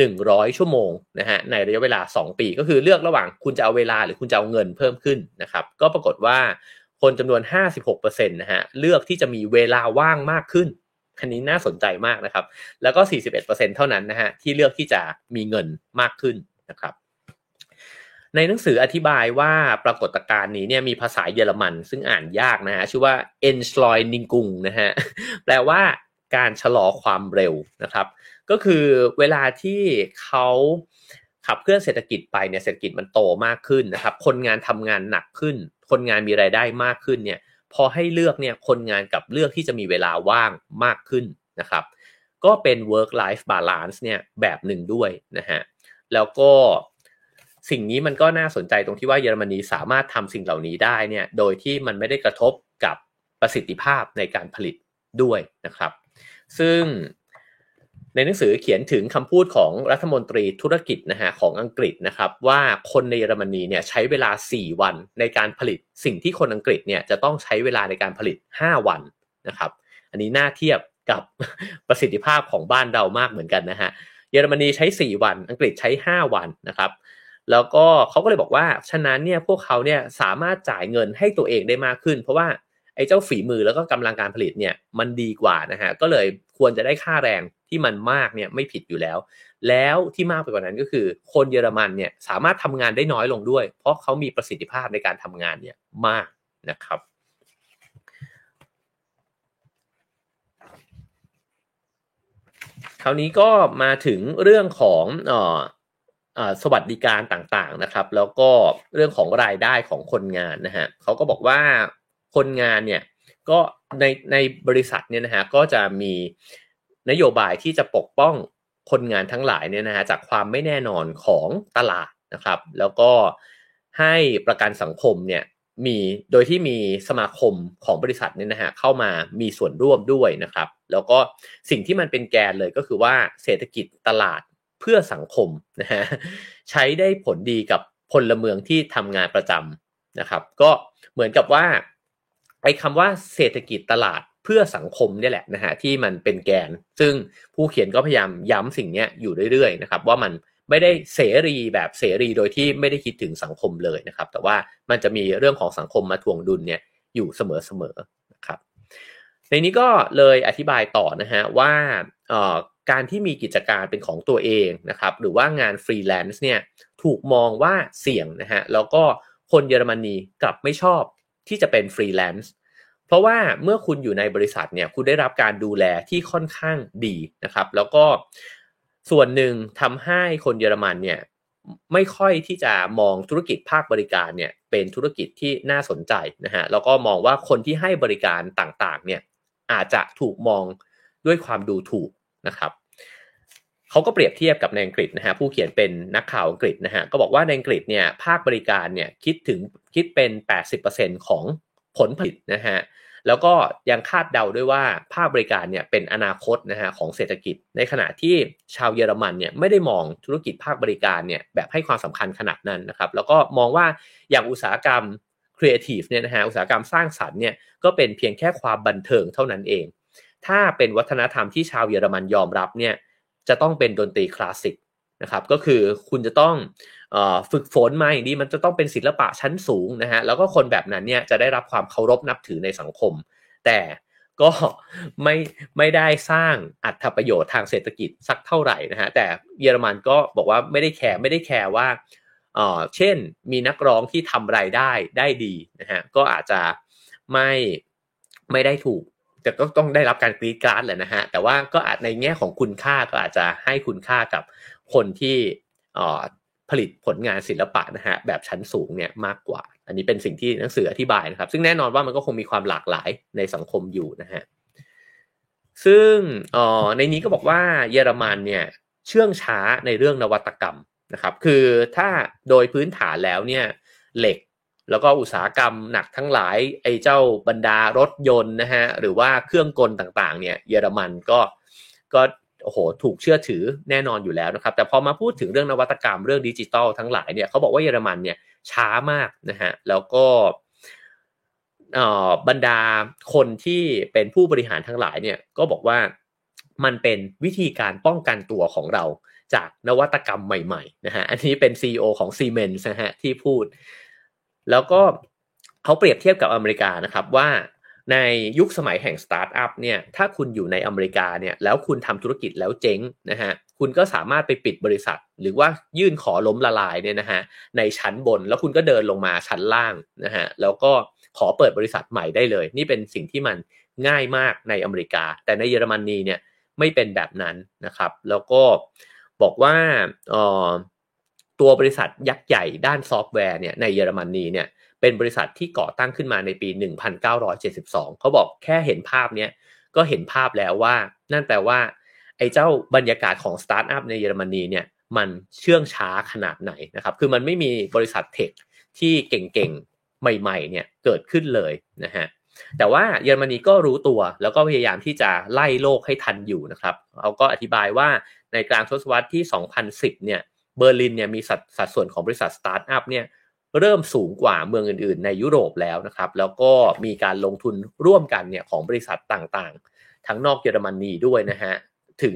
100 ชั่วโมงนะฮะในระยะเวลา 2 ปี ก็คือเลือกระหว่างคุณจะเอาเวลาหรือคุณจะเอาเงินเพิ่มขึ้นนะครับ ก็ปรากฏว่าคนจำนวน 56%นะฮะเลือกที่จะมีเวลาว่างมากขึ้นอันนี้น่าสนใจมากนะครับ แล้วก็ 41%เท่านั้นนะฮะที่เลือกที่จะมีเงินมากขึ้นนะครับในหนังสืออธิบายว่าปรากฏการณ์นี้เนี่ยมีภาษาเยอรมันซึ่งอ่านยากนะฮะชื่อว่า e n s l o y n i n g u n g นะฮะแปลว่า การชะลอความเร็วนะครับ ก็คือเวลาที่เขาขับเคลื่อนเศรษฐกิจไปเนี่ยเศรษฐกิจมันโตมากขึ้นนะครับ คนงานทำงานหนักขึ้น คนงานมีรายได้มากขึ้นเนี่ยพอให้เลือกเนี่ยคนงานกับเลือกที่จะมีเวลาว่างมากขึ้นนะครับ ก็เป็น work life balance เนี่ยแบบหนึ่งด้วยนะฮะแล้วก็สิ่งนี้มันก็น่าสนใจตรงที่ว่าเยอรมนีสามารถทำสิ่งเหล่านี้ได้เนี่ยโดยที่มันไม่ได้กระทบกับประสิทธิภาพในการผลิตด้วยนะครับ ซึ่งในหนังสือเขียนถึงคำพูดของรัฐมนตรีธุรกิจนะฮะของอังกฤษนะครับ ว่าคนในเยอรมนีเนี่ยใช้เวลา 4 วันในการผลิตสิ่งที่คนอังกฤษเนี่ยจะต้องใช้เวลาในการผลิต 5 วันนะครับ อันนี้น่าเทียบกับประสิทธิภาพของบ้านเรามากเหมือนกันนะฮะเยอรมนีใช้ 4 วัน อังกฤษใช้ 5 วันนะครับ แล้วก็เขาก็เลยบอกว่าฉะนั้นเนี่ยพวกเขาเนี่ยสามารถจ่ายเงินให้ตัวเองได้มากขึ้น เพราะว่า ไอ้เจ้าฝีมือแล้วก็กำลังการผลิตเนี่ยมันดีกว่านะฮะก็เลยควรจะได้ค่าแรงที่มันมากเนี่ยไม่ผิดอยู่แล้ว แล้วที่มากไปกว่านั้นก็คือ คนเยอรมันเนี่ยสามารถทำงานได้น้อยลงด้วย เพราะเขามีประสิทธิภาพในการทำงานเนี่ยมากนะครับคราวนี้ก็มาถึงเรื่องของออสวัสดิการต่างๆนะครับ แล้วก็เรื่องของรายได้ของคนงานนะฮะเขาก็บอกว่า คนงานเนี่ยก็ในในบริษัทเนี่ยนะฮะก็จะมีนโยบายที่จะปกป้องคนงานทั้งหลายเนี่ยนะฮะจากความไม่แน่นอนของตลาดนะครับ แล้วก็ให้ประกันสังคมเนี่ยมีโดยที่มีสมาคมของบริษัทเนี่ยนะฮะเข้ามามีส่วนร่วมด้วยนะครับ แล้วก็สิ่งที่มันเป็นแกนเลยก็คือว่าเศรษฐกิจตลาดเพื่อสังคมนะฮะใช้ได้ผลดีกับพลเมืองที่ทำงานประจำนะครับ ก็เหมือนกับว่า ไอ้คำว่าเศรษฐกิจตลาดเพื่อสังคมเนี่ยแหละนะฮะที่มันเป็นแกน ซึ่งผู้เขียนก็พยายามย้ำสิ่งนี้อยู่เรื่อยๆนะครับว่ามันไม่ได้เสรีแบบเสรีโดยที่ไม่ได้คิดถึงสังคมเลยนะครับ แต่ว่ามันจะมีเรื่องของสังคมมาถ่วงดุลเนี่ยอยู่เสมอๆนะครับ ในนี้ก็เลยอธิบายต่อนะฮะว่าการที่มีกิจการเป็นของตัวเองนะครับ หรือว่างานฟรีแลนซ์เนี่ยถูกมองว่าเสี่ยงนะฮะแล้วก็คนเยอรมนีกลับไม่ชอบ ที่จะเป็นฟรีแลนซ์เพราะว่าเมื่อคุณอยู่ในบริษัทเนี่ยคุณได้รับการดูแลที่ค่อนข้างดีนะครับ แล้วก็ส่วนหนึ่งทำให้คนเยอรมันเนี่ยไม่ค่อยที่จะมองธุรกิจภาคบริการเนี่ยเป็นธุรกิจที่น่าสนใจนะฮะแล้วก็มองว่าคนที่ให้บริการต่างๆเนี่ยอาจจะถูกมองด้วยความดูถูกนะครับเขาก็เปรียบเทียบกับในอังกฤษนะฮะผู้เขียนเป็นนักข่าวอังกฤษนะฮะก็บอกว่าในอังกฤษเนี่ยภาคบริการเนี่ยคิดถึง คิดเป็น 80%ของผลผลิตนะฮะแล้วก็ยังคาดเดาด้วยว่าภาคบริการเนี่ยเป็นอนาคตนะฮะของเศรษฐกิจ ในขณะที่ชาวเยอรมันเนี่ยไม่ได้มองธุรกิจภาคบริการเนี่ยแบบให้ความสำคัญขนาดนั้นนะครับ แล้วก็มองว่าอย่างอุตสาหกรรมครีเอทีฟเนี่ยนะฮะอุตสาหกรรมสร้างสรรค์เนี่ยก็เป็นเพียงแค่ความบันเทิงเท่านั้นเอง ถ้าเป็นวัฒนธรรมที่ชาวเยอรมันยอมรับเนี่ยจะต้องเป็นดนตรีคลาสสิกนะครับก็คือคุณจะต้อง ฝึกฝนมาอย่างดีมันจะต้องเป็นศิลปะชั้นสูงนะฮะแล้วก็คนแบบนั้นเนี่ยจะได้รับความเคารพนับถือในสังคม แต่ก็ไม่ไม่ได้สร้างอัตประโยชน์ทางเศรษฐกิจสักเท่าไหร่นะฮะแต่เยอรมันก็บอกว่าไม่ได้แคร์ไม่ได้แคร์ว่าเออเช่นมีนักร้องที่ทำรายได้ได้ดีนะฮะก็อาจจะไม่ไม่ได้ถูกแต่ก็ต้องได้รับการกรีดกราดแหละนะฮะแต่ว่าก็อาจในแง่ของคุณค่าก็อาจจะให้คุณค่ากับคนที่ ผลิตผลงานศิลปะนะฮะแบบชั้นสูงเนี่ยมากกว่า อันนี้เป็นสิ่งที่หนังสืออธิบายนะครับ ซึ่งแน่นอนว่ามันก็คงมีความหลากหลายในสังคมอยู่นะฮะซึ่งออในนี้ก็บอกว่าเยอรมันเนี่ยเชื่องช้าในเรื่องนวัตกรรมนะครับ คือถ้าโดยพื้นฐานแล้วเนี่ยเหล็กแล้วก็อุตสาหกรรมหนักทั้งหลายไอ้เจ้าบรรดารถยนต์นะฮะหรือว่าเครื่องกลต่างๆเนี่ยเยอรมันก็ก็ โอ้โหถูกเชื่อถือแน่นอนอยู่แล้วนะครับ แต่พอมาพูดถึงเรื่องนวัตกรรมเรื่องดิจิตอลทั้งหลายเนี่ยเขาบอกว่าเยอรมันเนี่ยช้ามากนะฮะแล้วก็บรรดาคนที่เป็นผู้บริหารทั้งหลายเนี่ยก็บอกว่ามันเป็นวิธีการป้องกันตัวของเราจากนวัตกรรมใหม่ๆนะฮะอันนี้เป็น CEO ของ Siemens นะฮะที่พูด แล้วก็เขาเปรียบเทียบกับอเมริกานะครับว่า ในยุคสมัยแห่งสตาร์ทอัพเนี่ยถ้าคุณอยู่ในอเมริกาเนี่ยแล้วคุณทำธุรกิจแล้วเจ๊งนะฮะคุณก็สามารถไปปิดบริษัท หรือว่ายื่นขอล้มละลายเนี่ยนะฮะในชั้นบนแล้วคุณก็เดินลงมาชั้นล่างนะฮะแล้วก็ขอเปิดบริษัทใหม่ได้เลย นี่เป็นสิ่งที่มันง่ายมากในอเมริกา แต่ในเยอรมนีเนี่ยไม่เป็นแบบนั้นนะครับ แล้วก็บอกว่าตัวบริษัทยักษ์ใหญ่ด้านซอฟต์แวร์เนี่ยในเยอรมนีเนี่ย เป็นบริษัทที่ก่อตั้งขึ้นมาในปี 1972 เขาบอกแค่เห็นภาพเนี้ยก็เห็นภาพแล้วว่า นั่นแปลว่า ไอ้เจ้าบรรยากาศของสตาร์ทอัพในเยอรมนีเนี่ยมันเชื่องช้าขนาดไหนนะครับ คือมันไม่มีบริษัท tech ที่เก่งๆ ใหม่ๆ เนี่ยเกิดขึ้นเลยนะฮะ แต่ว่าเยอรมนีก็รู้ตัวแล้วก็พยายามที่จะไล่โลกให้ทันอยู่นะครับเขาก็อธิบายว่าในกลางทศวรรษที่ 2010 เนี่ย เบอร์ลินเนี่ยมีสัดสัดส่วนของบริษัทสตาร์ทอัพเนี่ย เริ่มสูงกว่าเมืองอื่น ๆ ในยุโรปแล้วนะครับ แล้วก็มีการลงทุนร่วมกันเนี่ยของบริษัทต่างๆ ทั้งนอกเยอรมนีด้วยนะฮะ ถึง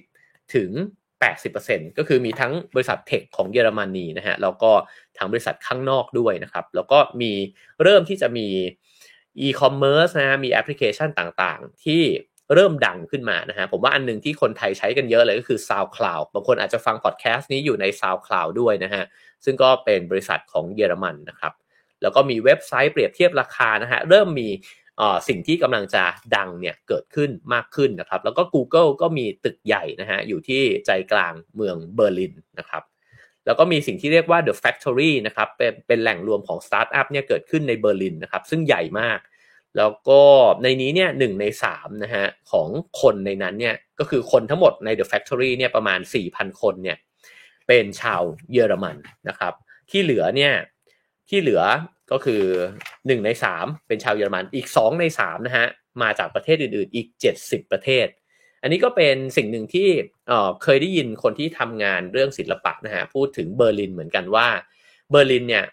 60 ถึง 80%ก็คือมีทั้งบริษัท tech ของเยอรมนีนะฮะ แล้วก็ทั้งบริษัทข้างนอกด้วยนะครับ แล้วก็มีเริ่มที่จะมีอีคอมเมิร์ซนะฮะมีแอปพลิเคชันต่างๆ ที่ เริ่มดังขึ้นมานะฮะผมว่าอันหนึ่งที่คนไทยใช้กันเยอะเลยก็คือ SoundCloud บางคนอาจจะฟังพอดแคสต์นี้อยู่ใน SoundCloud ด้วยนะฮะซึ่งก็เป็นบริษัทของเยอรมันนะครับแล้วก็มีเว็บไซต์เปรียบเทียบราคานะฮะเริ่มมีสิ่งที่กำลังจะดังเนี่ยเกิดขึ้นมากขึ้นนะครับ แล้วก็ Google ก็มีตึกใหญ่นะฮะอยู่ที่ใจกลางเมืองเบอร์ลินนะครับแล้วก็มีสิ่งที่เรียกว่า The Factory นะครับเป็นเป็นแหล่งรวมของสตาร์ทอัพเนี่ยเกิดขึ้นในเบอร์ลินนะครับซึ่งใหญ่มาก แล้วก็ในนี้เนี่ยหนึ่งในสามนะฮะของคนในนั้นเนี่ยก็คือคนทั้งหมดใน The Factory เนี่ยประมาณ 4,000 คนเนี่ยเป็นชาวเยอรมันนะครับ ที่เหลือเนี่ยที่เหลือก็คือ 1 ใน 3 เป็นชาวเยอรมันอีก 2 ใน3นะฮะมาจากประเทศอื่นๆอีก 70 ประเทศ อันนี้ก็เป็นสิ่งหนึ่งที่เอ่อเคยได้ยินคนที่ทำงานเรื่องศิลปะนะฮะพูดถึงเบอร์ลินเหมือนกันว่าเบอร์ลินเนี่ย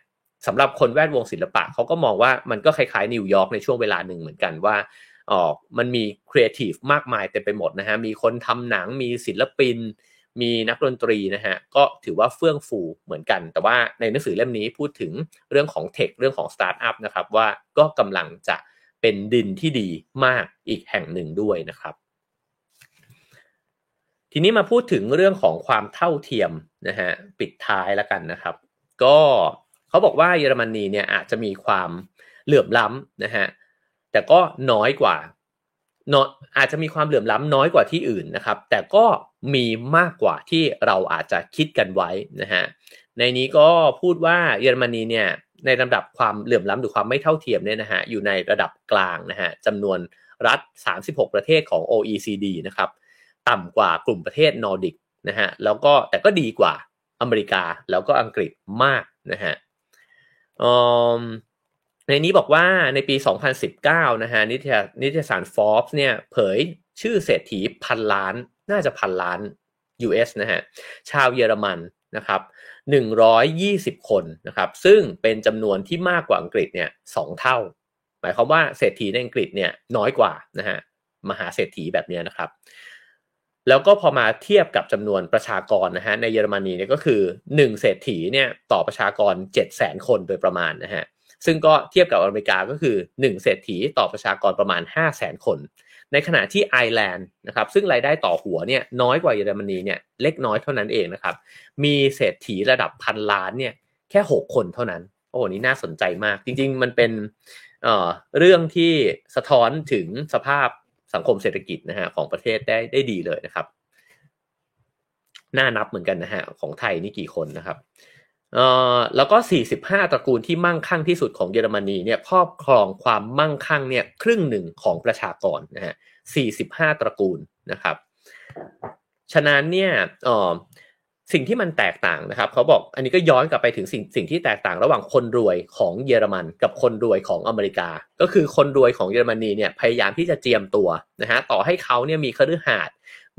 สำหรับคนแวดวงศิลปะเขาก็มองว่ามันก็คล้ายๆนิวยอร์กในช่วงเวลาหนึ่งเหมือนกันว่าเออมันมีครีเอทีฟมากมายเต็มไปหมดนะฮะมีคนทำหนังมีศิลปิน มีนักดนตรีนะฮะก็ถือว่าเฟื่องฟูเหมือนกัน แต่ว่าในหนังสือเล่มนี้พูดถึงเรื่องของ tech เรื่องของสตาร์ทอัพนะครับว่าก็กำลังจะเป็นดินที่ดีมากอีกแห่งหนึ่งด้วยนะครับ ทีนี้มาพูดถึงเรื่องของความเท่าเทียมนะฮะปิดท้ายแล้วกันนะครับ ก็ เขาบอกว่าเยอรมนีเนี่ยอาจจะมีความเหลื่อมล้ำนะฮะแต่ก็น้อยกว่านาะอาจจะมีความเหลื่อมล้ำน้อยกว่าที่อื่นนะครับ แต่ก็มีมากกว่าที่เราอาจจะคิดกันไว้นะฮะในนี้ก็พูดว่าเยอรมนีเนี่ยในลำดับความเหลื่อมล้ำหรือความไม่เท่าเทียมเนี่ยนะฮะอยู่ในระดับกลางนะฮะจำนวนรัฐ 36 ประเทศของ OECD นะครับต่ำกว่ากลุ่มประเทศนอร์ดิกนะฮะแล้วก็แต่ก็ดีกว่าอเมริกาแล้วก็อังกฤษมากนะฮะ ในนี้บอกว่าในปี 2019 นะฮะนิตยนิตยสาร Forbes เนี่ยเผยชื่อเศรษฐีพันล้าน น่าจะพันล้าน US นะฮะชาวเยอรมันนะครับ 120 คนนะครับ ซึ่งเป็นจำนวนที่มากกว่าอังกฤษเนี่ยสองเท่า หมายความว่าเศรษฐีในอังกฤษเนี่ยน้อยกว่านะฮะมหาเศรษฐีแบบนี้นะครับ แล้วก็พอมาเทียบกับจำนวนประชากรนะฮะในเยอรมนีเนี่ยก็คือ 1 เศรษฐีเนี่ยต่อประชากร 7 0 0 0 0คนโดยประมาณนะฮะซึ่งก็เทียบกับอเมริกาก็คือ 1 เศรษฐีต่อประชากรประมาณ 5 0 0แสนคน ในขณะที่ไอร์แลนด์นะครับซึ่งรายได้ต่อหัวเนี่ยน้อยกว่าเยอรมนีเนี่ยเล็กน้อยเท่านั้นเองนะครับมีเศรษฐีระดับพันล้านเนี่ยแค่ 6 คนเท่านั้นโอ้นี่น่าสนใจมาก จริง ๆ มันเป็นเอ่อเรื่องที่สะท้อนถึงสภาพ สังคมเศรษฐกิจนะฮะของประเทศได้ได้ดีเลยนะครับน่านับเหมือนกันนะฮะของไทยนี่กี่คนนะครับเอ่อแล้วก็ 45 ตระกูลที่มั่งคั่งที่สุดของเยอรมนีเนี่ยครอบครองความมั่งคั่งเนี่ยครึ่งหนึ่งของประชากรนะฮะ45 ตระกูลนะครับ ฉะนั้นเนี่ยเอ่อ สิ่งที่มันแตกต่างนะครับเขาบอกอันนี้ก็ย้อนกลับไปถึงสิ่งสิ่งที่แตกต่างระหว่างคนรวยของเยอรมัน กับคนรวยของอเมริกา ก็คือคนรวยของเยอรมนีเนี่ยพยายามที่จะเจียมตัวนะฮะต่อให้เขาเนี่ยมีคฤหาสน์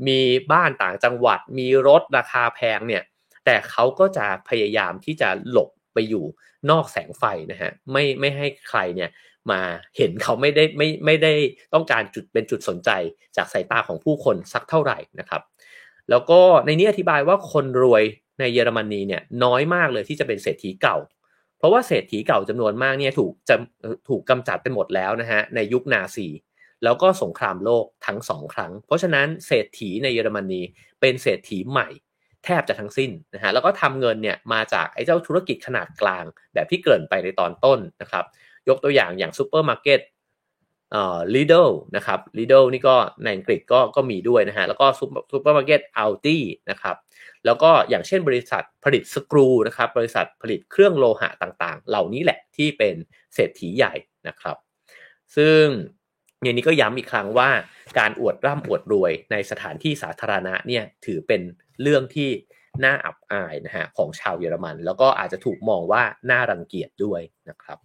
มีบ้านต่างจังหวัด มีรถราคาแพงเนี่ยแต่เขาก็จะพยายามที่จะหลบไปอยู่นอกแสงไฟนะฮะไม่ไม่ให้ใครเนี่ยมาเห็นเขาไม่ได้ไม่ไม่ได้ต้องการจุดเป็นจุดสนใจจากสายตาของผู้คนสักเท่าไหร่นะครับ แล้วก็ในนี้อธิบายว่าคนรวยในเยอรมนีเนี่ยน้อยมากเลยที่จะเป็นเศรษฐีเก่า เพราะว่าเศรษฐีเก่าจำนวนมากเนี่ยถูกจะถูกกำจัดไปหมดแล้วนะฮะในยุคนาซีแล้วก็สงครามโลกทั้งสองครั้ง เพราะฉะนั้นเศรษฐีในเยอรมนีเป็นเศรษฐีใหม่ แทบจะทั้งสิ้นนะฮะแล้วก็ทำเงินเนี่ยมาจากไอ้เจ้าธุรกิจขนาดกลางแบบที่เกริ่นไปในตอนต้นนะครับยกตัวอย่างอย่างซูเปอร์มาร์เก็ต เอ่อ Lidl นะครับ Lidl นี่ก็ในอังกฤษก็ก็มีด้วยนะฮะ แล้วก็ซูเปอร์มาร์เก็ต Aldi นะครับ แล้วก็อย่างเช่นบริษัทผลิตสกรูนะครับ บริษัทผลิตเครื่องโลหะต่างๆ เหล่านี้แหละที่เป็นเศรษฐีใหญ่นะครับ ซึ่งอย่างนี้ก็ย้ำอีกครั้งว่าการอวดร่ำอวดรวยในสถานที่สาธารณะเนี่ยถือเป็นเรื่องที่น่าอับอายนะฮะของชาวเยอรมัน แล้วก็อาจจะถูกมองว่าน่ารังเกียจด้วยนะครับ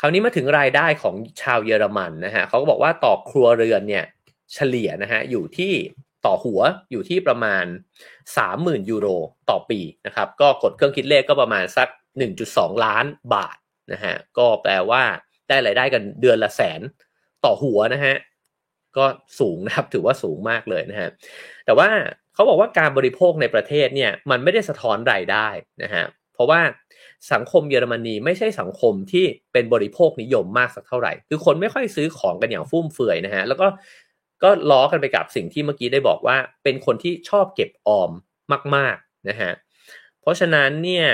คราวนี้มาถึงรายได้ของชาวเยอรมันนะฮะเขาก็บอกว่าต่อครัวเรือนเนี่ยเฉลี่ยนะฮะอยู่ที่ต่อหัวอยู่ที่ประมาณ 30,000 ยูโรต่อปีนะครับก็กดเครื่องคิดเลขก็ประมาณสัก 1.2 ล้านบาทนะฮะก็แปลว่าได้รายได้กันเดือนละแสนต่อหัวนะฮะก็สูงนะครับถือว่าสูงมากเลยนะฮะแต่ว่าเขาบอกว่าการบริโภคในประเทศเนี่ยมันไม่ได้สะท้อนรายได้นะฮะเพราะว่า สังคมเยอรมนีไม่ใช่สังคมที่เป็นบริโภคนิยมมากสักเท่าไหร่ คือคนไม่ค่อยซื้อของกันอย่างฟุ่มเฟือยนะฮะ แล้วก็ก็ล้อกันไปกับสิ่งที่เมื่อกี้ได้บอกว่า เป็นคนที่ชอบเก็บออมมาก ๆนะฮะ เพราะฉะนั้นเนี่ย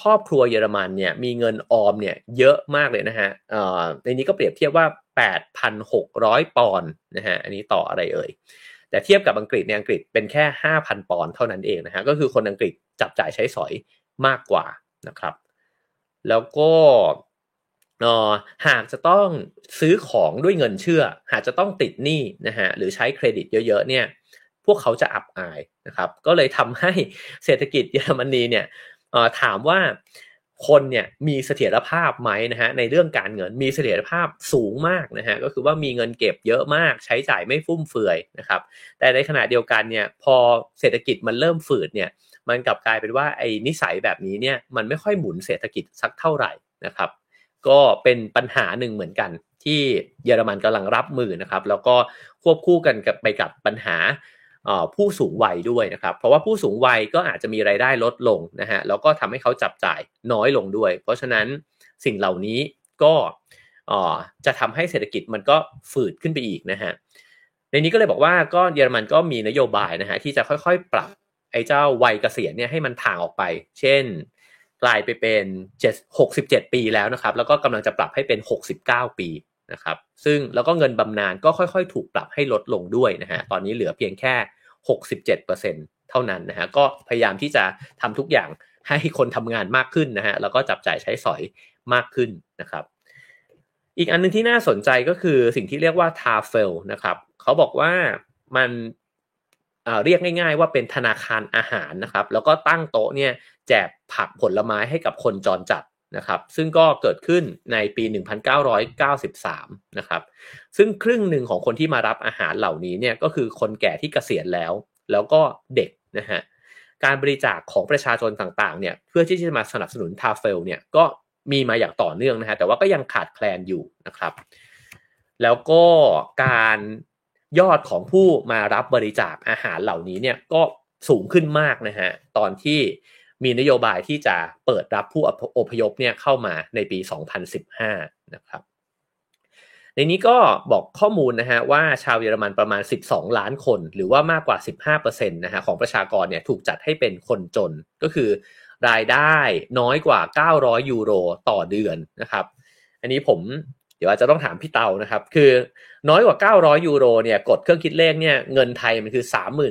ครอบครัวเยอรมันเนี่ยมีเงินออมเนี่ยเยอะมากเลยนะฮะในนี้ก็เปรียบเทียบว่า 8,600 ปอนด์นะฮะ อันนี้ต่ออะไรเอ่ยแต่เทียบกับอังกฤษเนี่ยอังกฤษเป็นแค่ 5,000 ปอนด์เท่านั้นเองนะฮะก็คือคนอังกฤษจับจ่ายใช้สอยมากกว่า นะครับ แล้วก็หากจะต้องซื้อของด้วยเงินเชื่อ หากจะต้องติดหนี้นะฮะหรือใช้เครดิตเยอะๆเนี่ยพวกเขาจะอับอายนะครับก็เลยทำให้เศรษฐกิจเยอรมนีเนี่ยถามว่าคนเนี่ยมีเสถียรภาพไหมนะฮะในเรื่องการเงินมีเสถียรภาพสูงมากนะฮะก็คือว่ามีเงินเก็บเยอะมาก ใช้จ่ายไม่ฟุ่มเฟือยนะครับแต่ในขณะเดียวกันเนี่ยพอเศรษฐกิจมันเริ่มฝืดเนี่ย มันกลับกลายเป็นว่าไอ้นิสัยแบบนี้เนี่ยมันไม่ค่อยหมุนเศรษฐกิจสักเท่าไหร่นะครับ ก็เป็นปัญหาหนึ่งเหมือนกันที่เยอรมันกำลังรับมือนะครับ แล้วก็ควบคู่กันกับไปกับปัญหาผู้สูงวัยด้วยนะครับ เพราะว่าผู้สูงวัยก็อาจจะมีรายได้ลดลงนะฮะแล้วก็ทำให้เขาจับจ่ายน้อยลงด้วย เพราะฉะนั้นสิ่งเหล่านี้ก็จะทำให้เศรษฐกิจมันก็ฝืดขึ้นไปอีกนะฮะในนี้ก็เลยบอกว่าก็เยอรมันก็มีนโยบายนะฮะที่จะค่อยๆ ปรับ ไอ้เจ้าวัยเกษียณเนี่ยให้มันถ่างออกไป เช่นกลายไปเป็น7 67 ปีแล้วนะครับ แล้วก็กำลังจะปรับให้เป็น 69 ปีนะครับ ซึ่งแล้วก็เงินบำนาญก็ค่อยๆ ถูกปรับให้ลดลงด้วยนะฮะ ตอนนี้เหลือเพียงแค่ 67%เท่านั้นนะฮะ ก็พยายามที่จะทำทุกอย่างให้คนทำงานมากขึ้นนะฮะ แล้วก็จับจ่ายใช้สอยมากขึ้นนะครับ อีกอันนึงที่น่าสนใจก็คือสิ่งที่เรียกว่าทาเฟลนะครับ เขาบอกว่ามัน เรียกง่าย ๆ ว่าเป็นธนาคารอาหารนะครับ แล้วก็ตั้งโต๊ะเนี่ยแจกผักผลไม้ให้กับคนจรจัดนะครับซึ่งก็เกิดขึ้นในปี 1993 นะครับซึ่งครึ่งหนึ่งของคนที่มารับอาหารเหล่านี้เนี่ยก็คือคนแก่ที่เกษียณแล้ว แล้วก็เด็กนะฮะการบริจาคของประชาชนต่างๆเนี่ยเพื่อที่จะมาสนับสนุนทาเฟลเนี่ยก็มีมาอย่างต่อเนื่องนะฮะแต่ว่าก็ยังขาดแคลนอยู่นะครับ แล้วก็การ ยอดของผู้มารับบริจาคอาหารเหล่านี้เนี่ยก็สูงขึ้นมากนะฮะตอนที่มีนโยบายที่จะเปิดรับผู้อพยพเนี่ยเข้ามาในปี 2015 นะครับ ในนี้ก็บอกข้อมูลนะฮะว่าชาวเยอรมันประมาณ 12 ล้านคน หรือว่ามากกว่า 15%นะฮะของประชากรเนี่ยถูกจัดให้เป็นคนจนก็คือรายได้น้อยกว่า 900 ยูโรต่อเดือนนะครับ อันนี้ผม เดี๋ยวอาจจะต้องถามพี่เตานะครับ คือน้อยกว่า 900 ยูโรเนี่ยกดเครื่องคิดเลขเนี่ยเงินไทยมันคือ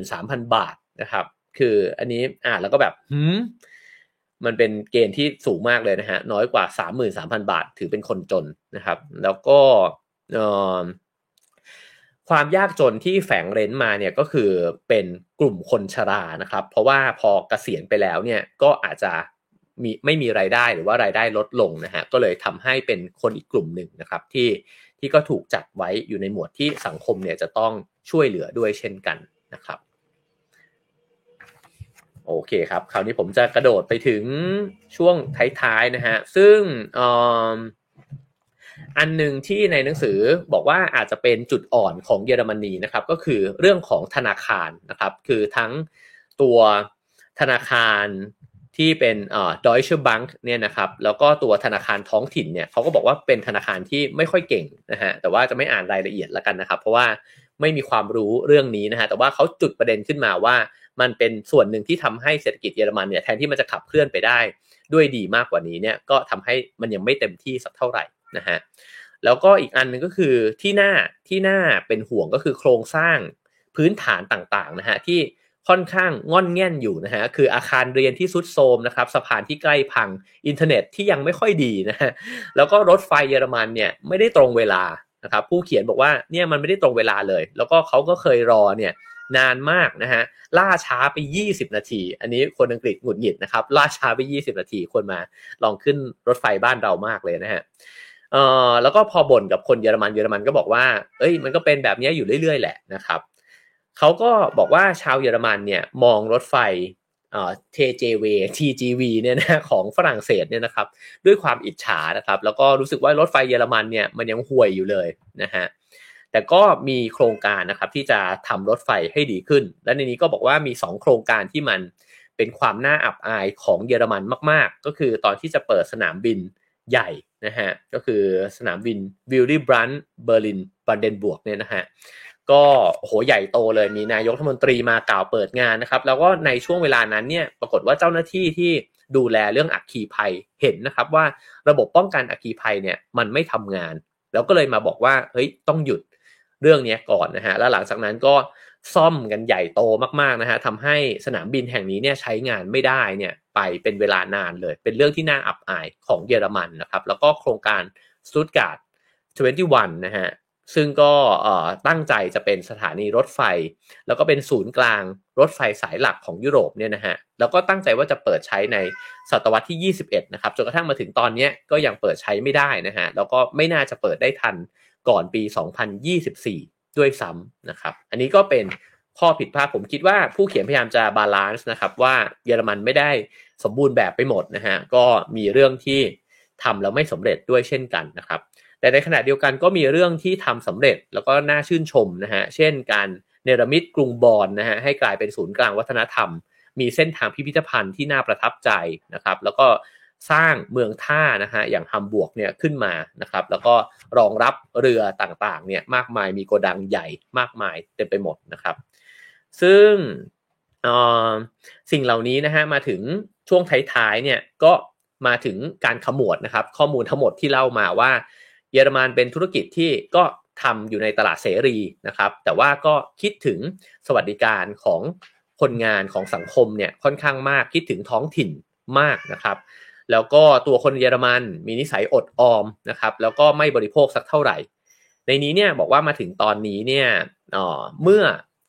33,000 บาทนะครับ คืออันนี้อ่านแล้วก็แบบหืมมันเป็นเกณฑ์ที่สูงมากเลยนะฮะน้อยกว่าสามหมื่นสามพันบาท ถือเป็นคนจนนะครับ แล้วก็ความยากจนที่แฝงเร้นมาเนี่ยก็คือเป็นกลุ่มคนชรานะครับ เพราะว่าพอเกษียณไปแล้วเนี่ยก็อาจจะ มีไม่มีรายได้หรือว่ารายได้ลดลงนะฮะก็เลยทำให้เป็นคนอีกกลุ่มหนึ่งนะครับที่ที่ก็ถูกจัดไว้อยู่ในหมวดที่สังคมเนี่ยจะต้องช่วยเหลือด้วยเช่นกันนะครับโอเคครับคราวนี้ผมจะกระโดดไปถึงช่วงท้ายๆนะฮะซึ่งอันหนึ่งที่ในหนังสือบอกว่าอาจจะเป็นจุดอ่อนของเยอรมนีนะครับก็คือเรื่องของธนาคารนะครับคือทั้งตัวธนาคาร ที่เป็นเอ่อ Deutsche Bank เนี่ยนะครับแล้วก็ตัวธนาคารท้องถิ่นเนี่ยเขาก็บอกว่าเป็นธนาคารที่ไม่ค่อยเก่งนะฮะแต่ว่าจะไม่อ่านรายละเอียดล้วกันนะครับ เพราะว่าไม่มีความรู้เรื่องนี้นะฮะแต่ว่าเขาจุดประเด็นขึ้นมาว่า มันเป็นส่วนหนึ่งที่ทำให้เศรษฐกิจเยอรมันเนี่ยแทนที่มันจะขับเคลื่อนไปได้ด้วยดีมากกว่านี้เนี่ยก็ทำให้มันยังไม่เต็มที่สักเท่าไหร่นะฮะแล้วก็อีกอันหนึ่งก็คือที่หน้าที่หน้าเป็นห่วงก็คือโครงสร้างพื้นฐานต่างๆนะฮะที่ ค่อนข้างง่อนแง่นอยู่นะฮะคืออาคารเรียนที่สุดโทมนะครับสะพานที่ใกล้พังอินเทอร์เน็ตที่ยังไม่ค่อยดีนะฮะแล้วก็รถไฟเยอรมันเนี่ยไม่ได้ตรงเวลานะครับผู้เขียนบอกว่าเนี่ยมันไม่ได้ตรงเวลาเลย แล้วก็เขาก็เคยรอเนี่ยนานมากนะฮะล่าช้าไป 20 นาที อันนี้คนอังกฤษหงุดหงิดนะครับล่าช้าไป 20 นาทีคุณมาลองขึ้นรถไฟบ้านเรามากเลยนะฮะเอ่อแล้วก็พอบ่นกับคนเยอรมันเยอรมันก็บอกว่า เอ้ยมันก็เป็นแบบนี้อยู่เรื่อยๆแหละนะครับ เขาก็บอกว่าชาวเยอรมันเนี่ยมองรถไฟเอ่อ TGV TGV เนี่ยนะของฝรั่งเศสเนี่ยนะครับด้วยความอิจฉานะครับแล้วก็รู้สึกว่ารถไฟเยอรมันเนี่ยมันยังห่วยอยู่เลยนะฮะแต่ก็มีโครงการนะครับที่จะทำรถไฟให้ดีขึ้น และในนี้ก็บอกว่ามี 2 โครงการที่มันเป็นความน่าอับอายของเยอรมันมาก ๆ ก็คือตอนที่จะเปิดสนามบินใหญ่นะฮะก็คือสนามบินวิลลี่บรันดท์เบอร์ลินบรันเดนบวร์กเนี่ยนะฮะ ก็โหใหญ่โตเลยมีนายกรัฐมนตรีมากล่าวเปิดงานนะครับ แล้วก็ในช่วงเวลานั้นเนี่ยปรากฏว่าเจ้าหน้าที่ที่ดูแลเรื่องอัคคีภัยเห็นนะครับว่าระบบป้องกันอัคคีภัยเนี่ยมันไม่ทำงาน แล้วก็เลยมาบอกว่าเฮ้ยต้องหยุดเรื่องนี้ก่อนนะฮะแล้วหลังจากนั้นก็ซ่อมกันใหญ่โตมากๆนะฮะทำให้สนามบินแห่งนี้เนี่ยใช้งานไม่ได้เนี่ยไปเป็นเวลานานเลย เป็นเรื่องที่น่าอับอายของเยอรมันนะครับ แล้วก็โครงการสตุ๊ตการ์ท 21นะฮะ ซึ่งก็ตั้งใจจะเป็นสถานีรถไฟ แล้วก็เป็นศูนย์กลางรถไฟสายหลักของยุโรปเนี่ยนะฮะแล้วก็ตั้งใจว่าจะเปิดใช้ในศตวรรษที่ 21 นะครับจนกระทั่งมาถึงตอนนี้ก็ยังเปิดใช้ไม่ได้นะฮะแล้วก็ไม่น่าจะเปิดได้ทันก่อนปี 2024 ด้วยซ้ำนะครับ อันนี้ก็เป็นข้อผิดพลาดผมคิดว่าผู้เขียนพยายามจะ balance นะครับว่าเยอรมันไม่ได้สมบูรณ์แบบไปหมดนะฮะก็มีเรื่องที่ทำแล้วไม่สำเร็จด้วยเช่นกันนะครับ แต่ในขณะเดียวกันก็มีเรื่องที่ทำสำเร็จแล้วก็น่าชื่นชมนะฮะ เช่นการเนรมิตกรุงบอนนะฮะให้กลายเป็นศูนย์กลางวัฒนธรรม มีเส้นทางพิพิธภัณฑ์ที่น่าประทับใจนะครับ แล้วก็สร้างเมืองท่านะฮะอย่างฮัมบวกเนี่ยขึ้นมานะครับ แล้วก็รองรับเรือต่างๆเนี่ยมากมายมีโกดังใหญ่มากมายเต็มไปหมดนะครับ ซึ่งสิ่งเหล่านี้นะฮะมาถึงช่วงท้ายๆเนี่ยก็มาถึงการขมวดนะครับ ข้อมูลทั้งหมดที่เล่ามาว่า เยอรมันเป็นธุรกิจที่ก็ทำอยู่ในตลาดเสรีนะครับ แต่ว่าก็คิดถึงสวัสดิการของคนงานของสังคมเนี่ยค่อนข้างมากคิดถึงท้องถิ่นมากนะครับ แล้วก็ตัวคนเยอรมันมีนิสัยอดออมนะครับ แล้วก็ไม่บริโภคสักเท่าไหร่ ในนี้เนี่ยบอกว่ามาถึงตอนนี้เนี่ยเมื่อ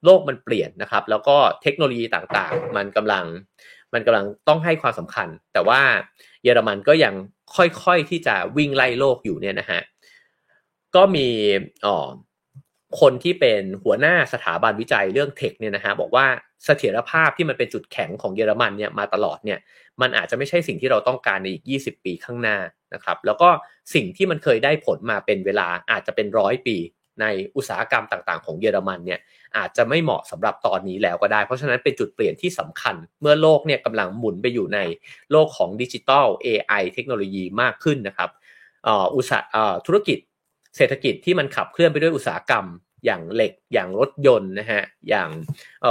โลกมันเปลี่ยนนะครับ แล้วก็เทคโนโลยีต่างๆ มันกำลังมันกำลังต้องให้ความสำคัญ แต่ว่าเยอรมันก็ยัง ค่อยๆที่จะวิ่งไล่โลกอยู่เนี่ยนะฮะก็มีอ๋อคนที่เป็นหัวหน้าสถาบันวิจัยเรื่องเทคเนี่ยนะฮะบอกว่าเสถียรภาพที่มันเป็นจุดแข็งของเยอรมันเนี่ยมาตลอดเนี่ยมันอาจจะไม่ใช่สิ่งที่เราต้องการในอีก 20 ปีข้างหน้านะครับ แล้วก็สิ่งที่มันเคยได้ผลมาเป็นเวลาอาจจะเป็นร้อยปี ในอุตสาหกรรมต่างๆ ของเยอรมันเนี่ยอาจจะไม่เหมาะสำหรับตอนนี้แล้วก็ได้ เพราะฉะนั้นเป็นจุดเปลี่ยนที่สำคัญ เมื่อโลกเนี่ยกำลังหมุนไปอยู่ในโลกของดิจิทัล AI เทคโนโลยีมากขึ้นนะครับอุตสาหธุรกิจเศรษฐกิจที่มันขับเคลื่อนไปด้วยอุตสาหกรรม อย่างเหล็กอย่างรถยนต์นะฮะอย่าง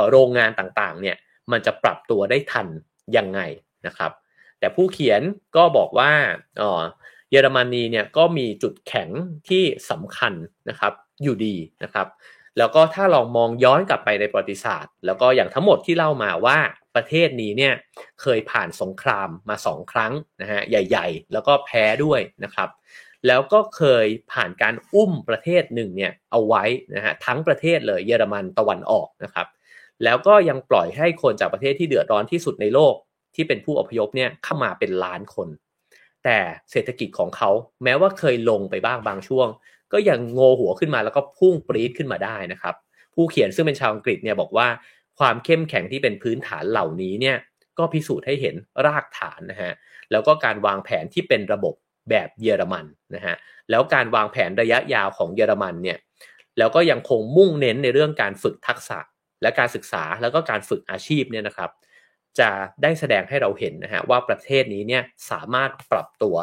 โรงงานต่างๆเนี่ยมันจะปรับตัวได้ทันยังไงนะครับ แต่ผู้เขียนก็บอกว่าเยอรมนีเนี่ยก็มีจุดแข็งที่สำคัญนะครับ อยู่ดีนะครับแล้วก็ถ้าลองมองย้อนกลับไปในประวัติศาสตร์ แล้วก็อย่างทั้งหมดที่เล่ามาว่าประเทศนี้เนี่ยเคยผ่านสงครามมาสองครั้งนะฮะใหญ่ๆ แล้วก็แพ้ด้วยนะครับ แล้วก็เคยผ่านการอุ้มประเทศหนึ่งเนี่ยเอาไว้นะฮะทั้งประเทศเลยเยอรมันตะวันออกนะครับ แล้วก็ยังปล่อยให้คนจากประเทศที่เดือดร้อนที่สุดในโลกที่เป็นผู้อพยพเนี่ยเข้ามาเป็นล้านคน แต่เศรษฐกิจของเขาแม้ว่าเคยลงไปบ้างบางช่วง ก็ยังโงหัวขึ้นมาแล้วก็พุ่งปรี๊ดขึ้นมาได้นะครับ ผู้เขียนซึ่งเป็นชาวอังกฤษเนี่ยบอกว่าความเข้มแข็งที่เป็นพื้นฐานเหล่านี้เนี่ยก็พิสูจน์ให้เห็นรากฐานนะฮะแล้วก็การวางแผนที่เป็นระบบแบบเยอรมันนะฮะแล้วการวางแผนระยะยาวของเยอรมันเนี่ยแล้วก็ยังคงมุ่งเน้นในเรื่องการฝึกทักษะและการศึกษาแล้วก็การฝึกอาชีพเนี่ยนะครับ จะได้แสดงให้เราเห็นนะฮะว่าประเทศนี้เนี่ยสามารถปรับตัว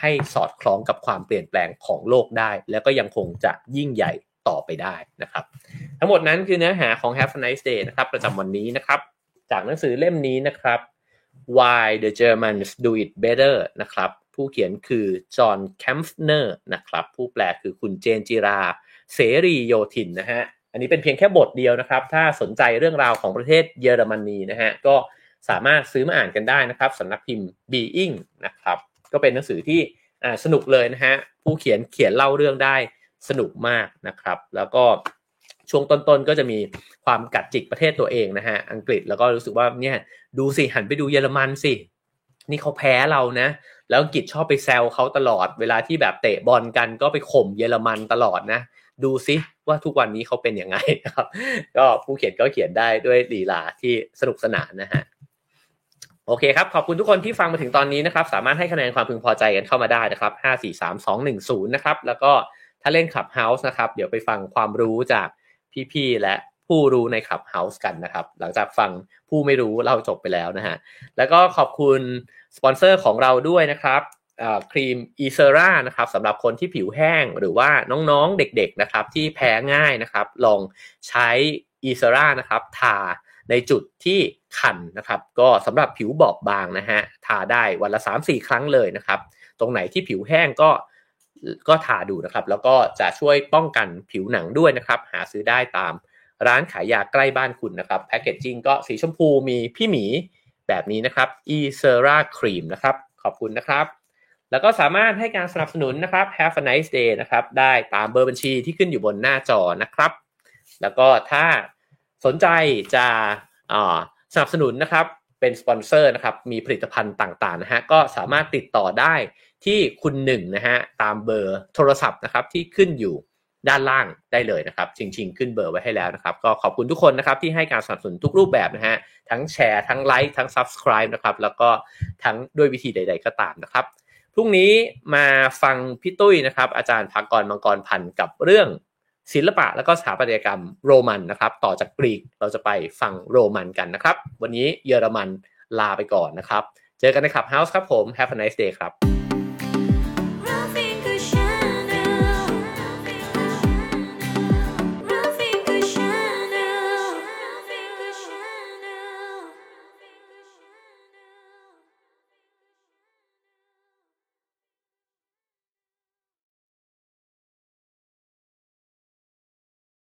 ให้สอดคล้องกับความเปลี่ยนแปลงของโลกได้ แล้วก็ยังคงจะยิ่งใหญ่ต่อไปได้นะครับ ทั้งหมดนั้นคือเนื้อหาของ Have a nice day นะครับ ประจำวันนี้นะครับ จากหนังสือเล่มนี้นะครับ Why the Germans Do It Better นะครับ ผู้เขียนคือจอห์นแคมฟเนอร์นะครับ ผู้แปลคือคุณเจนจิรา เสรีโยธินนะฮะ อันนี้เป็นเพียงแค่บทเดียวนะครับ ถ้าสนใจเรื่องราวของประเทศเยอรมนีนะฮะ ก็สามารถซื้อมาอ่านกันได้นะครับสำนักพิมพ์ Being นะครับ ก็เป็นหนังสือที่สนุกเลยนะฮะผู้เขียนเขียนเล่าเรื่องได้สนุกมากนะครับ แล้วก็ช่วงต้นๆก็จะมีความกัดจิกประเทศตัวเองนะฮะอังกฤษแล้วก็รู้สึกว่าเนี่ยดูสิหันไปดูเยอรมันสินี่เขาแพ้เรานะ แล้วอังกฤษชอบไปแซวเขาตลอด เวลาที่แบบเตะบอลกันก็ไปข่มเยอรมันตลอดนะ ดูซิว่าทุกวันนี้เขาเป็นยังไงครับ ก็ผู้เขียนก็เขียนได้ด้วยลีลาที่สนุกสนานนะฮะ โอเคครับ ขอบคุณทุกคนที่ฟังมาถึงตอนนี้นะครับ สามารถให้คะแนนความพึงพอใจกันเข้ามาได้นะครับ 5 4 3 2 1 0 นะครับ แล้วก็ถ้าเล่น Clubhouse นะครับ เดี๋ยวไปฟังความรู้จากพี่ๆ และผู้รู้ใน Clubhouse กันนะครับ หลังจากฟังผู้ไม่รู้เล่าจบไปแล้วนะฮะ แล้วก็ขอบคุณสปอนเซอร์ของเราด้วยนะครับครีมอีเซรานะครับสำหรับคนที่ผิวแห้งหรือว่าน้องๆเด็กๆนะครับที่แพ้ง่ายนะครับ ลองใช้อีเซรานะครับทา ในจุดที่คันนะครับ ก็สำหรับผิวบอบบางนะฮะทาได้วันละ 3-4 ครั้งเลยนะครับ ตรงไหนที่ผิวแห้งก็ก็ทาดูนะครับ แล้วก็จะช่วยป้องกันผิวหนังด้วยนะครับ หาซื้อได้ตามร้านขายยาใกล้บ้านคุณนะครับแพคเกจจิ้งก็สีชมพูมีพี่หมีแบบนี้นะครับ e s e r a Cream นะครับ ขอบคุณนะครับ แล้วก็สามารถให้การสนับสนุนนะครับ Have a nice day นะครับ ได้ตามเบอร์บัญชีที่ขึ้นอยู่บนหน้าจอนะครับ แล้วก็ถ้า สนใจจะสนับสนุนนะครับเป็นสปอนเซอร์นะครับมีผลิตภัณฑ์ต่างๆนะฮะก็สามารถติดต่อได้ที่คุณหนึ่งนะฮะตามเบอร์โทรศัพท์นะครับที่ขึ้นอยู่ด้านล่างได้เลยนะครับชิงชิงขึ้นเบอร์ไว้ให้แล้วนะครับ ก็ขอบคุณทุกคนนะครับที่ให้การสนับสนุนทุกรูปแบบนะฮะทั้งแชร์ทั้งไลค์ทั้ง Subscribe นะครับแล้วก็ทั้งด้วยวิธีใด ๆ ก็ตามนะครับพรุ่งนี้มาฟังพี่ตุ้ยนะครับ อาจารย์ภากรมังกรพันธ์กับเรื่อง ศิลปะและก็สถาปัตยกรรมโรมันนะครับ ต่อจากกรีกเราจะไปฟังโรมันกันนะครับ วันนี้เยอรมันลาไปก่อนนะครับ เจอกันในคลับเฮาส์ครับผม Have a nice day ครับ